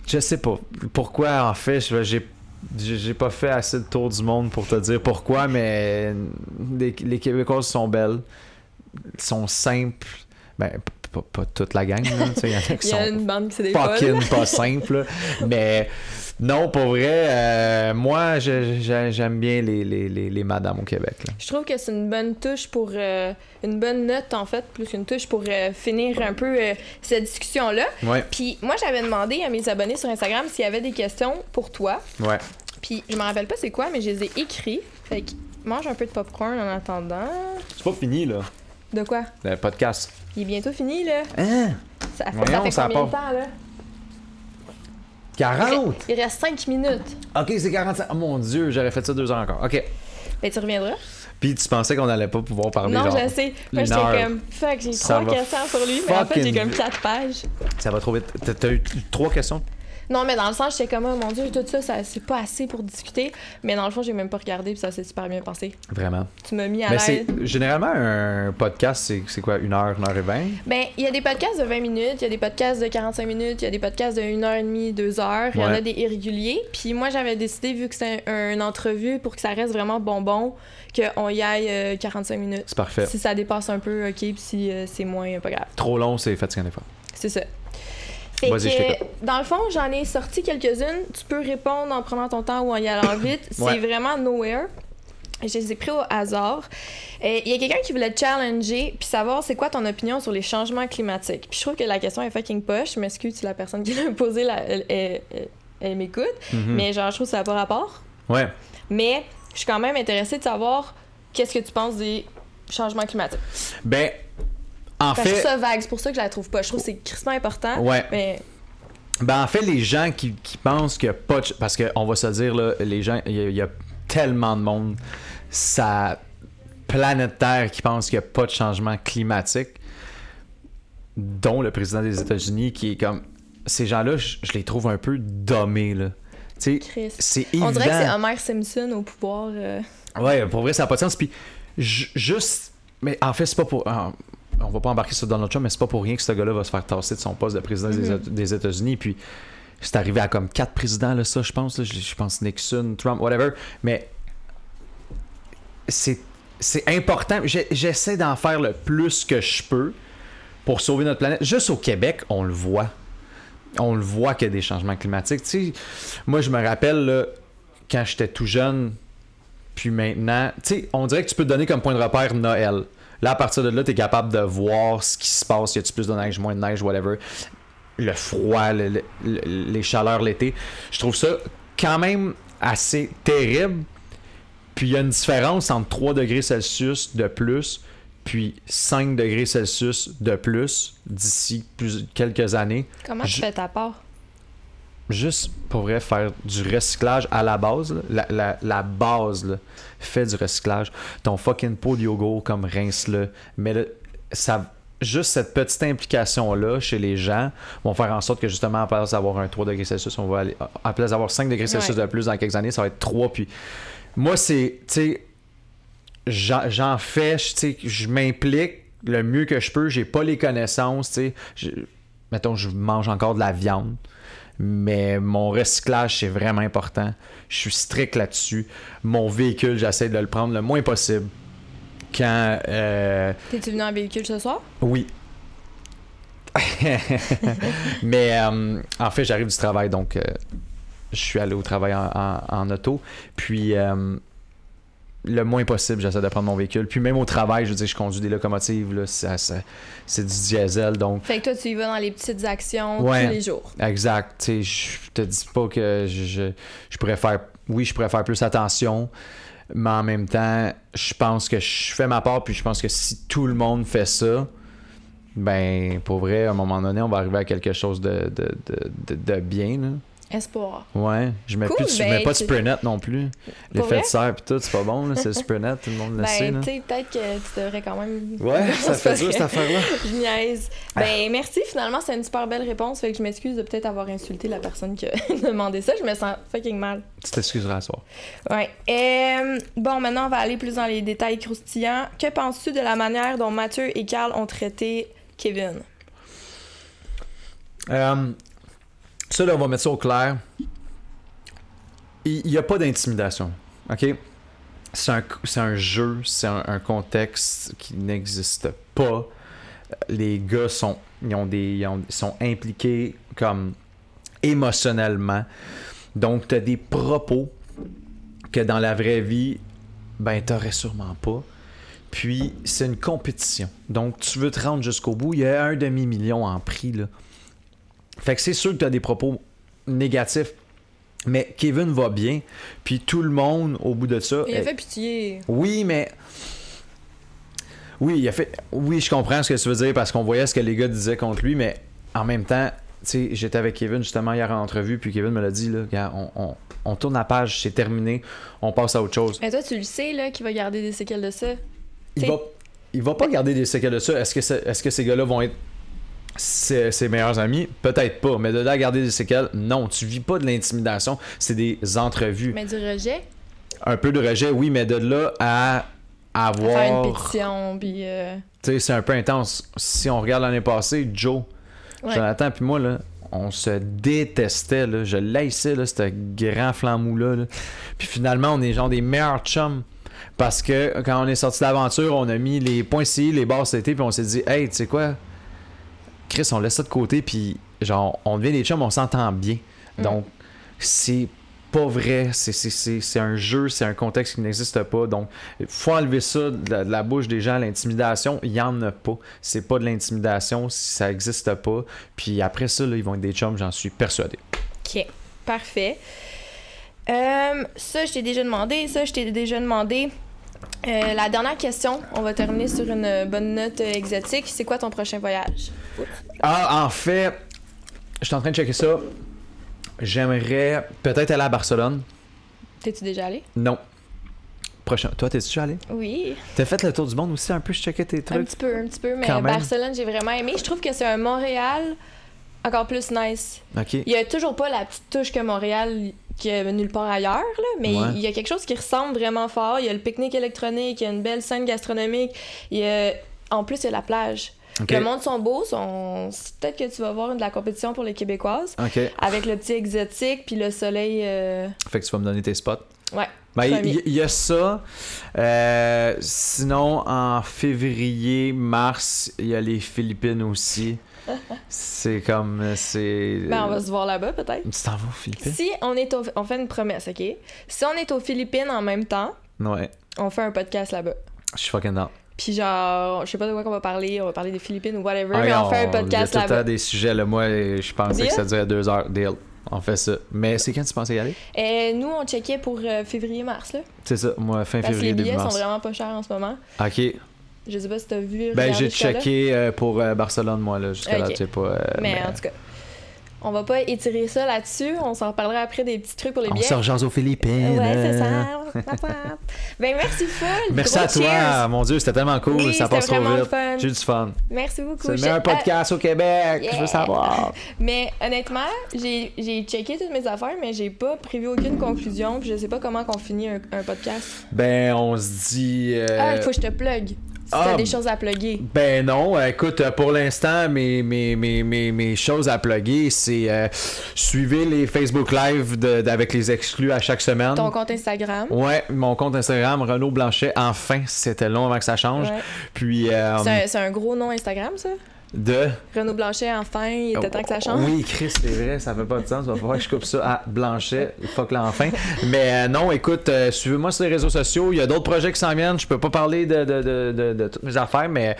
[SPEAKER 2] Je sais pas. Pourquoi, en fait, je- j'ai j'ai pas fait assez de tour du monde pour te dire pourquoi, mais les, les Québécoises sont belles, sont simples. Ben, pas, pas toute la gang, là. tu sais, Il y en a qui sont
[SPEAKER 1] une bande qui
[SPEAKER 2] fucking pas simples. Mais non, pour vrai, euh, moi, j'aime bien les, les, les, les madames au Québec. là.
[SPEAKER 1] Je trouve que c'est une bonne touche pour. euh, une bonne note, en fait, plus qu'une touche pour euh, finir un peu euh, cette discussion-là.
[SPEAKER 2] Ouais,
[SPEAKER 1] Puis moi, j'avais demandé à mes abonnés sur Instagram s'il y avait des questions pour toi.
[SPEAKER 2] ouais.
[SPEAKER 1] Puis je me rappelle pas c'est quoi, mais je les ai écrits. Fait que mange un peu de popcorn en attendant.
[SPEAKER 2] C'est pas fini, là,
[SPEAKER 1] De quoi?
[SPEAKER 2] le podcast.
[SPEAKER 1] Il est bientôt fini, là.
[SPEAKER 2] Hein?
[SPEAKER 1] Ça fait,
[SPEAKER 2] Voyons,
[SPEAKER 1] ça fait
[SPEAKER 2] ça
[SPEAKER 1] combien de temps, là?
[SPEAKER 2] 40?
[SPEAKER 1] Il reste 5 minutes.
[SPEAKER 2] Ok, c'est 45. Oh mon dieu, j'aurais fait ça deux heures encore. Ok.
[SPEAKER 1] Ben, tu reviendras.
[SPEAKER 2] Puis tu pensais qu'on allait pas pouvoir parler
[SPEAKER 1] non,
[SPEAKER 2] genre.
[SPEAKER 1] je sais. Moi, j'étais comme, fuck, j'ai trois questions sur lui, mais en fait, j'ai comme 4 pages.
[SPEAKER 2] Ça va trop vite. T'as- T'as eu trois questions?
[SPEAKER 1] Non, mais dans le sens, j'étais comme, oh mon dieu, tout ça, ça c'est pas assez pour discuter. Mais dans le fond, j'ai même pas regardé, puis ça s'est super bien passé.
[SPEAKER 2] Vraiment.
[SPEAKER 1] Tu m'as mis à l'aise.
[SPEAKER 2] généralement un podcast, c'est quoi, une heure, une heure et vingt?
[SPEAKER 1] Ben, il y a des podcasts de 20 minutes, il y a des podcasts de 45 minutes, il y a des podcasts de 1h30, 2 heures, il y en a des irréguliers. Puis moi, j'avais décidé, vu que c'est un- une entrevue, pour que ça reste vraiment bonbon, qu'on y aille euh, 45 minutes.
[SPEAKER 2] C'est parfait.
[SPEAKER 1] Si ça dépasse un peu, ok, puis si euh, c'est moins, euh, pas grave.
[SPEAKER 2] Trop long, c'est fatigant des fois.
[SPEAKER 1] C'est ça. Fait que, dans le fond, j'en ai sorti quelques-unes. Tu peux répondre en prenant ton temps ou en y allant vite. C'est
[SPEAKER 2] Ouais.
[SPEAKER 1] vraiment nowhere. Je les ai pris au hasard. Il y a quelqu'un qui voulait te challenger puis savoir c'est quoi ton opinion sur les changements climatiques. Puis je trouve que la question est fucking poche. Je m'excuse si la personne qui l'a posée, la- elle, elle- elle- elle m'écoute.
[SPEAKER 2] Mhm.
[SPEAKER 1] Mais genre, je trouve que ça n'a pas rapport.
[SPEAKER 2] Ouais.
[SPEAKER 1] Mais je suis quand même intéressée de savoir qu'est-ce que tu penses des changements climatiques.
[SPEAKER 2] Ben, en
[SPEAKER 1] que je
[SPEAKER 2] fait,
[SPEAKER 1] trouve ça vague, c'est pour ça que je la trouve pas. Je trouve que c'est crissement important.
[SPEAKER 2] ouais.
[SPEAKER 1] Mais
[SPEAKER 2] Ben, en fait, les gens qui, qui pensent qu'il n'y a pas de... Parce qu'on va se dire, là, les gens, il y, a- il y a tellement de monde, ça... planète Terre qui pense qu'il n'y a pas de changement climatique, dont le président des États-Unis, qui est comme. Ces gens-là, je, je les trouve un peu dommés, là. Tu sais, c'est évident.
[SPEAKER 1] On dirait que c'est Homer Simpson au pouvoir. euh.
[SPEAKER 2] Ouais, pour vrai, ça n'a pas de sens. Puis, ju- juste. Mais en fait, c'est pas pour. On va pas embarquer sur Donald Trump, mais c'est pas pour rien que ce gars-là va se faire tasser de son poste de président des
[SPEAKER 1] Mhm.
[SPEAKER 2] Des États-Unis. Puis, c'est arrivé à comme quatre présidents, là, ça, je pense. là. Je, pense Nixon, Trump, whatever. Mais c'est important. J'essaie d'en faire le plus que je peux pour sauver notre planète. Juste au Québec, on le voit. On le voit qu'il y a des changements climatiques. Tu sais, moi, je me rappelle, là, quand j'étais tout jeune, puis maintenant, tu sais, on dirait que tu peux te donner comme point de repère Noël. Là, à partir de là, tu es capable de voir ce qui se passe. Y a-tu plus de neige, moins de neige, whatever. Le froid, le- le- le- les chaleurs l'été. Je trouve ça quand même assez terrible. Puis il y a une différence entre 3 degrés Celsius de plus puis 5 degrés Celsius de plus d'ici quelques années.
[SPEAKER 1] Comment tu
[SPEAKER 2] Je-
[SPEAKER 1] fais ta part?
[SPEAKER 2] Juste pour vrai faire du recyclage à la base, là. La, la- la base, là, fais du recyclage. Ton fucking pot de yogourt, comme rince-le. Mais le- ça, juste cette petite implication-là chez les gens vont faire en sorte que justement, à place d'avoir un 3 degrés Celsius, on va aller. À place d'avoir 5 degrés Celsius
[SPEAKER 1] Ouais.
[SPEAKER 2] de plus dans quelques années, ça va être 3. Puis moi, c'est. Tu sais, j'en fais, je- tu sais, je m'implique le mieux que je peux. J'ai pas les connaissances, tu sais. Mettons, je mange encore de la viande. Mais mon recyclage, c'est vraiment important. Je suis strict là-dessus. Mon véhicule, j'essaie de le prendre le moins possible. Quand. euh,
[SPEAKER 1] T'es-tu venu en véhicule ce soir?
[SPEAKER 2] oui. Mais euh, en fait, j'arrive du travail, donc euh, je suis allé au travail en, en- en auto. Puis le moins possible, j'essaie de prendre mon véhicule. Puis même au travail, je veux dire, je conduis des locomotives, là, ça- ça- c'est du diesel, donc
[SPEAKER 1] Fait que toi, tu y vas dans les petites actions
[SPEAKER 2] Ouais.
[SPEAKER 1] tous les jours.
[SPEAKER 2] Exact. Tu sais, je te dis pas que je, je, je pourrais faire. Oui, je pourrais faire plus attention, mais en même temps, je pense que je fais ma part, puis je pense que si tout le monde fait ça, ben, pour vrai, à un moment donné, on va arriver à quelque chose de, de, de, de, de bien. Là.
[SPEAKER 1] Espoir.
[SPEAKER 2] Ouais, je mets,
[SPEAKER 1] Cool,
[SPEAKER 2] plus, je
[SPEAKER 1] ben,
[SPEAKER 2] mets pas de
[SPEAKER 1] tu-
[SPEAKER 2] Supernet non plus.
[SPEAKER 1] Vrai?
[SPEAKER 2] de serre, puis tout, c'est pas bon, là, c'est le Supernet, tout le monde le sait.
[SPEAKER 1] Ben, tu sais, peut-être que tu devrais quand même.
[SPEAKER 2] Ouais, ça fait dur cette affaire-là.
[SPEAKER 1] Je niaise. Ben, merci. Finalement, c'est une super belle réponse. Fait que je m'excuse de peut-être avoir insulté la personne qui a demandé ça. Je me sens fucking mal.
[SPEAKER 2] Tu t'excuseras à soir.
[SPEAKER 1] Ouais. Euh, bon, maintenant, on va aller plus dans les détails croustillants. Que penses-tu de la manière dont Mathieu et Carl ont traité Kevin?
[SPEAKER 2] Euh, ça, là, on va mettre ça au clair. Il n'y a pas d'intimidation. OK? C'est un, un jeu, c'est un, contexte qui n'existe pas. Les gars sont, ils ont des, ils ont- sont impliqués comme émotionnellement. Donc, tu as des propos que dans la vraie vie, ben, t'aurais sûrement pas. Puis, c'est une compétition. Donc, tu veux te rendre jusqu'au bout. Il y a un demi-million en prix, là. Fait que c'est sûr que tu as des propos négatifs, mais Kevin va bien, puis tout le monde au bout de ça.
[SPEAKER 1] Il a fait pitié.
[SPEAKER 2] Oui, mais. Oui, il a fait. Oui, je comprends ce que tu veux dire parce qu'on voyait ce que les gars disaient contre lui, mais en même temps, tu sais, j'étais avec Kevin justement hier en entrevue, puis Kevin me l'a dit, là, on, on- on tourne la page, c'est terminé, on passe à autre chose.
[SPEAKER 1] Mais toi, tu le sais, là, qu'il va garder des séquelles de ça.
[SPEAKER 2] Il
[SPEAKER 1] T'sais-
[SPEAKER 2] va, il va pas garder des séquelles de ça. Est-ce que, c'est- est-ce que ces gars-là vont être ses, ses meilleurs amis? Peut-être pas. Mais de là à garder des séquelles, non. Tu vis pas de l'intimidation. C'est des entrevues.
[SPEAKER 1] Mais du rejet?
[SPEAKER 2] Un peu de rejet, oui, mais de là à
[SPEAKER 1] à Faire une
[SPEAKER 2] avoir.
[SPEAKER 1] pétition, puis. euh,
[SPEAKER 2] Tu sais, c'est un peu intense. Si on regarde l'année passée, Joe,
[SPEAKER 1] Ouais.
[SPEAKER 2] Jonathan puis moi, là, on se détestait. Là. Je laissais, là, ce grand flamou-là. là. Puis finalement, on est genre des meilleurs chums. Parce que quand on est sorti d'aventure, on a mis les points ci, les barres CT, puis on s'est dit, hey, tu sais quoi, Chris, on laisse ça de côté, puis genre, on devient des chums, on s'entend bien.
[SPEAKER 1] Mm.
[SPEAKER 2] Donc, c'est pas vrai, c'est- c'est- c'est c'est un jeu, c'est un contexte qui n'existe pas. Donc, il faut enlever ça de la, de la bouche des gens. L'intimidation, il y en a pas. C'est pas de l'intimidation, ça existe pas. Puis après ça, là, ils vont être des chums, j'en suis persuadé.
[SPEAKER 1] Ok, parfait. Euh, ça, je t'ai déjà demandé. Ça, je t'ai déjà demandé. Euh, la dernière question, on va terminer sur une bonne note exotique. C'est quoi ton prochain voyage?
[SPEAKER 2] Ah, en fait, je suis en train de checker ça. J'aimerais peut-être aller à Barcelone.
[SPEAKER 1] T'es-tu déjà allé?
[SPEAKER 2] Non. prochain. Toi, t'es-tu déjà allé?
[SPEAKER 1] Oui,
[SPEAKER 2] T'as fait le tour du monde aussi un peu, je checkais tes
[SPEAKER 1] un
[SPEAKER 2] trucs.
[SPEAKER 1] petit peu, un petit peu, mais. Barcelone, j'ai vraiment aimé. Je trouve que c'est un Montréal encore plus nice.
[SPEAKER 2] Ok.
[SPEAKER 1] Il y a toujours pas la petite touche que Montréal nulle part ailleurs, là, mais
[SPEAKER 2] Ouais.
[SPEAKER 1] il y a quelque chose qui ressemble vraiment fort. Il y a le pique-nique électronique, il y a une belle scène gastronomique, il y a... en plus il y a la plage. Le monde sont beaux, sont... peut-être que tu vas voir de la compétition pour les Québécoises,
[SPEAKER 2] Ok.
[SPEAKER 1] avec le petit exotique puis le soleil. euh,
[SPEAKER 2] Fait que tu vas me donner tes spots.
[SPEAKER 1] Ouais.
[SPEAKER 2] Ben, il
[SPEAKER 1] Premier.
[SPEAKER 2] y, il y a ça. Euh, sinon, en février, mars, il y a les Philippines aussi. C'est comme. euh, C'est.
[SPEAKER 1] Ben, on va se voir là-bas peut-être.
[SPEAKER 2] Tu t'en vas aux Philippines?
[SPEAKER 1] Si on est au... on fait une promesse, ok? Si on est aux Philippines en même temps,
[SPEAKER 2] Ouais.
[SPEAKER 1] on fait un podcast là-bas.
[SPEAKER 2] Je suis fucking down.
[SPEAKER 1] Puis genre, je sais pas de quoi qu'on va parler, on va parler des Philippines ou whatever,
[SPEAKER 2] Ah,
[SPEAKER 1] mais on,
[SPEAKER 2] on-
[SPEAKER 1] fait un
[SPEAKER 2] Il y a
[SPEAKER 1] podcast
[SPEAKER 2] tout le temps
[SPEAKER 1] là-bas.
[SPEAKER 2] des sujets, là. Moi, je pensais
[SPEAKER 1] Deal?
[SPEAKER 2] que ça durait deux heures. Deal. On fait ça. Mais c'est quand tu pensais y aller?
[SPEAKER 1] Et nous, on checkait pour euh, février-mars, là.
[SPEAKER 2] C'est ça, moi, fin
[SPEAKER 1] Parce
[SPEAKER 2] février,
[SPEAKER 1] les
[SPEAKER 2] début
[SPEAKER 1] billets sont
[SPEAKER 2] mars.
[SPEAKER 1] vraiment pas chers en ce moment.
[SPEAKER 2] Ok.
[SPEAKER 1] Je sais pas si t'as vu.
[SPEAKER 2] Ben, j'ai checké euh, pour euh, Barcelone, moi, là. Jusqu'à là, tu sais pas. euh,
[SPEAKER 1] Mais en tout cas, on va pas étirer ça là-dessus. On s'en reparlera après des petits trucs pour les
[SPEAKER 2] On
[SPEAKER 1] billets.
[SPEAKER 2] se rejase aux Philippines.
[SPEAKER 1] Ouais, c'est ça. ben, merci full.
[SPEAKER 2] Merci
[SPEAKER 1] Gros
[SPEAKER 2] à toi.
[SPEAKER 1] cheers.
[SPEAKER 2] Mon Dieu, c'était tellement cool.
[SPEAKER 1] Oui,
[SPEAKER 2] ça passe trop
[SPEAKER 1] vraiment
[SPEAKER 2] vite. J'ai eu du fun.
[SPEAKER 1] Merci beaucoup.
[SPEAKER 2] C'est le meilleur
[SPEAKER 1] Ah,
[SPEAKER 2] podcast au Québec. Je veux savoir.
[SPEAKER 1] mais honnêtement, j'ai j'ai checké toutes mes affaires, mais j'ai pas prévu aucune conclusion. Puis je sais pas comment qu'on finit un, un podcast.
[SPEAKER 2] Ben, on se dit. euh,
[SPEAKER 1] Ah, il faut que je te plug.
[SPEAKER 2] Ah,
[SPEAKER 1] des choses à plugger.
[SPEAKER 2] Ben non, euh, écoute, euh, pour l'instant, mes, mes, mes, mes, mes choses à plugger, c'est euh, suivez les Facebook Live de- de- avec les exclus à chaque semaine.
[SPEAKER 1] Ton compte Instagram?
[SPEAKER 2] Ouais, mon compte Instagram, Renaud Blanchet, enfin, c'était long avant que ça change.
[SPEAKER 1] Ouais.
[SPEAKER 2] Puis, euh,
[SPEAKER 1] C'est un, c'est un gros nom Instagram, ça?
[SPEAKER 2] De.
[SPEAKER 1] Renaud Blanchet, enfin, il était temps que ça change.
[SPEAKER 2] Oui, Chris, c'est vrai, ça fait pas de sens. Il va falloir que je coupe ça à Blanchet. Fuck là, enfin. Mais euh, non, écoute, euh, suivez-moi sur les réseaux sociaux. Il y a d'autres projets qui s'en viennent. Je peux pas parler de, de, de, toutes mes affaires, mais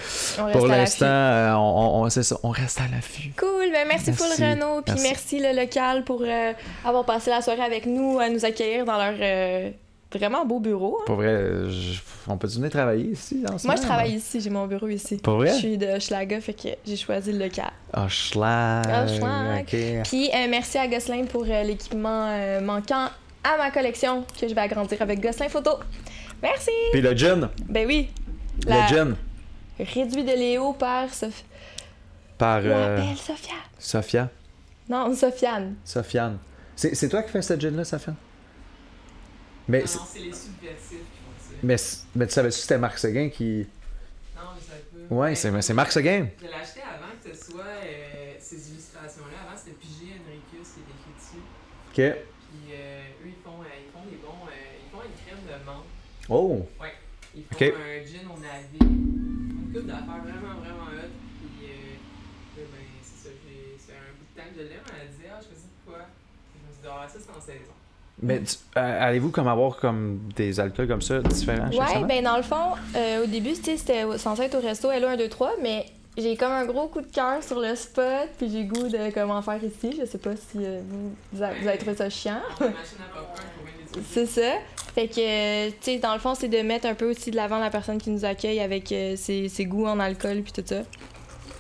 [SPEAKER 2] pour l'instant, euh, on, on, ça, on reste à l'affût.
[SPEAKER 1] Cool, ben merci,
[SPEAKER 2] Merci.
[SPEAKER 1] full Renaud, puis
[SPEAKER 2] Merci.
[SPEAKER 1] merci. le local pour avoir passé la soirée avec nous, à nous accueillir dans leur vraiment beau bureau. hein.
[SPEAKER 2] Pour vrai, je- on peut venir travailler ici? En ce
[SPEAKER 1] Moi, je travaille ici, j'ai mon bureau ici.
[SPEAKER 2] Pour vrai?
[SPEAKER 1] Je suis de Schlaga, fait que j'ai choisi le local.
[SPEAKER 2] Ah, schlag.
[SPEAKER 1] Ah, schlag. Puis euh, merci à Gosselin pour euh, l'équipement euh, manquant à ma collection que je vais agrandir avec Gosselin Photo. Merci!
[SPEAKER 2] Puis le gin.
[SPEAKER 1] Ben oui,
[SPEAKER 2] Le gin.
[SPEAKER 1] réduit de Léo par Sof-
[SPEAKER 2] Par
[SPEAKER 1] la belle Sophia.
[SPEAKER 2] Sophia.
[SPEAKER 1] Non, Sofiane.
[SPEAKER 2] Sofiane. C'est toi qui fais ce gin-là, Sofiane? Mais,
[SPEAKER 3] Non,
[SPEAKER 2] c'est-
[SPEAKER 3] les subversifs qui font ça.
[SPEAKER 2] mais, mais tu savais-tu que c'était Marc Seguin qui.
[SPEAKER 3] Non, je savais pas.
[SPEAKER 2] Ouais, c'est c'est Marc Seguin.
[SPEAKER 3] Je l'ai acheté avant que ce soit euh, ces illustrations-là. Avant, c'était Pigé Enricus qui était écrit dessus.
[SPEAKER 2] Ok.
[SPEAKER 3] Puis euh, eux, ils font, euh, ils font des bons. ils font une crème de menthe.
[SPEAKER 2] Oh!
[SPEAKER 3] Ils font
[SPEAKER 2] Ok.
[SPEAKER 3] un gin au navet. Une coupe d'affaires vraiment, vraiment hot. Puis euh, ben, c'est ça. C'est un bout de temps que je l'ai. On m'a dit, ah, je fais ça pourquoi? Je me suis dit, ah, ça, c'est en saison.
[SPEAKER 2] Mais euh, allez-vous comme avoir comme des alcools comme ça différents
[SPEAKER 1] Ouais, ben dans le fond, euh, au début, tu sais, c'était censé être au resto L1, 1, 2, 3, mais j'ai comme un gros coup de cœur sur le spot, puis j'ai goût de comment faire ici. Je sais pas si euh, vous, vous avez trouvé ça chiant. C'est ça. Fait que, euh, tu sais, dans le fond, c'est de mettre un peu aussi de l'avant la personne qui nous accueille avec euh, ses, ses goûts en alcool puis tout ça.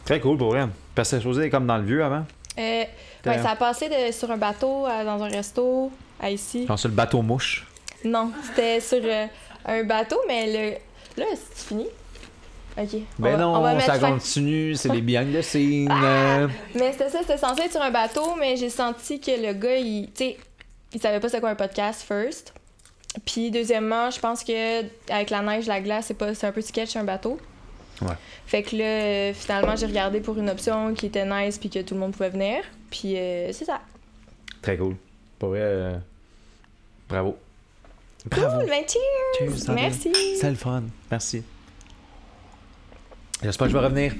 [SPEAKER 2] Très cool pour vrai. Parce que supposé être comme dans le vieux avant.
[SPEAKER 1] Euh, ouais, ça a passé de, sur un bateau à- dans un resto à ici.
[SPEAKER 2] Genre sur le bateau mouche.
[SPEAKER 1] Non, c'était sur euh, un bateau, mais le. Là, c'est fini. Ok. on
[SPEAKER 2] Ben
[SPEAKER 1] va-
[SPEAKER 2] non,
[SPEAKER 1] va
[SPEAKER 2] ça
[SPEAKER 1] fin.
[SPEAKER 2] continue, c'est les behind the scenes.
[SPEAKER 1] Ah! Mais c'était ça, c'était censé être sur un bateau, mais j'ai senti que le gars, il, tu sais, il savait pas c'est quoi un podcast, first. Puis deuxièmement, je pense que avec la neige, la glace, c'est pas, c'est un peu sketch un bateau.
[SPEAKER 2] Ouais.
[SPEAKER 1] Fait que là, euh, finalement, j'ai regardé pour une option qui était nice puis que tout le monde pouvait venir. Puis euh, c'est ça.
[SPEAKER 2] Très cool. Pour vrai, euh, bravo. Bravo.
[SPEAKER 1] Cool, ben cheers!
[SPEAKER 2] Cheers.
[SPEAKER 1] Merci!
[SPEAKER 2] C'est le fun. Merci. J'espère que je vais revenir.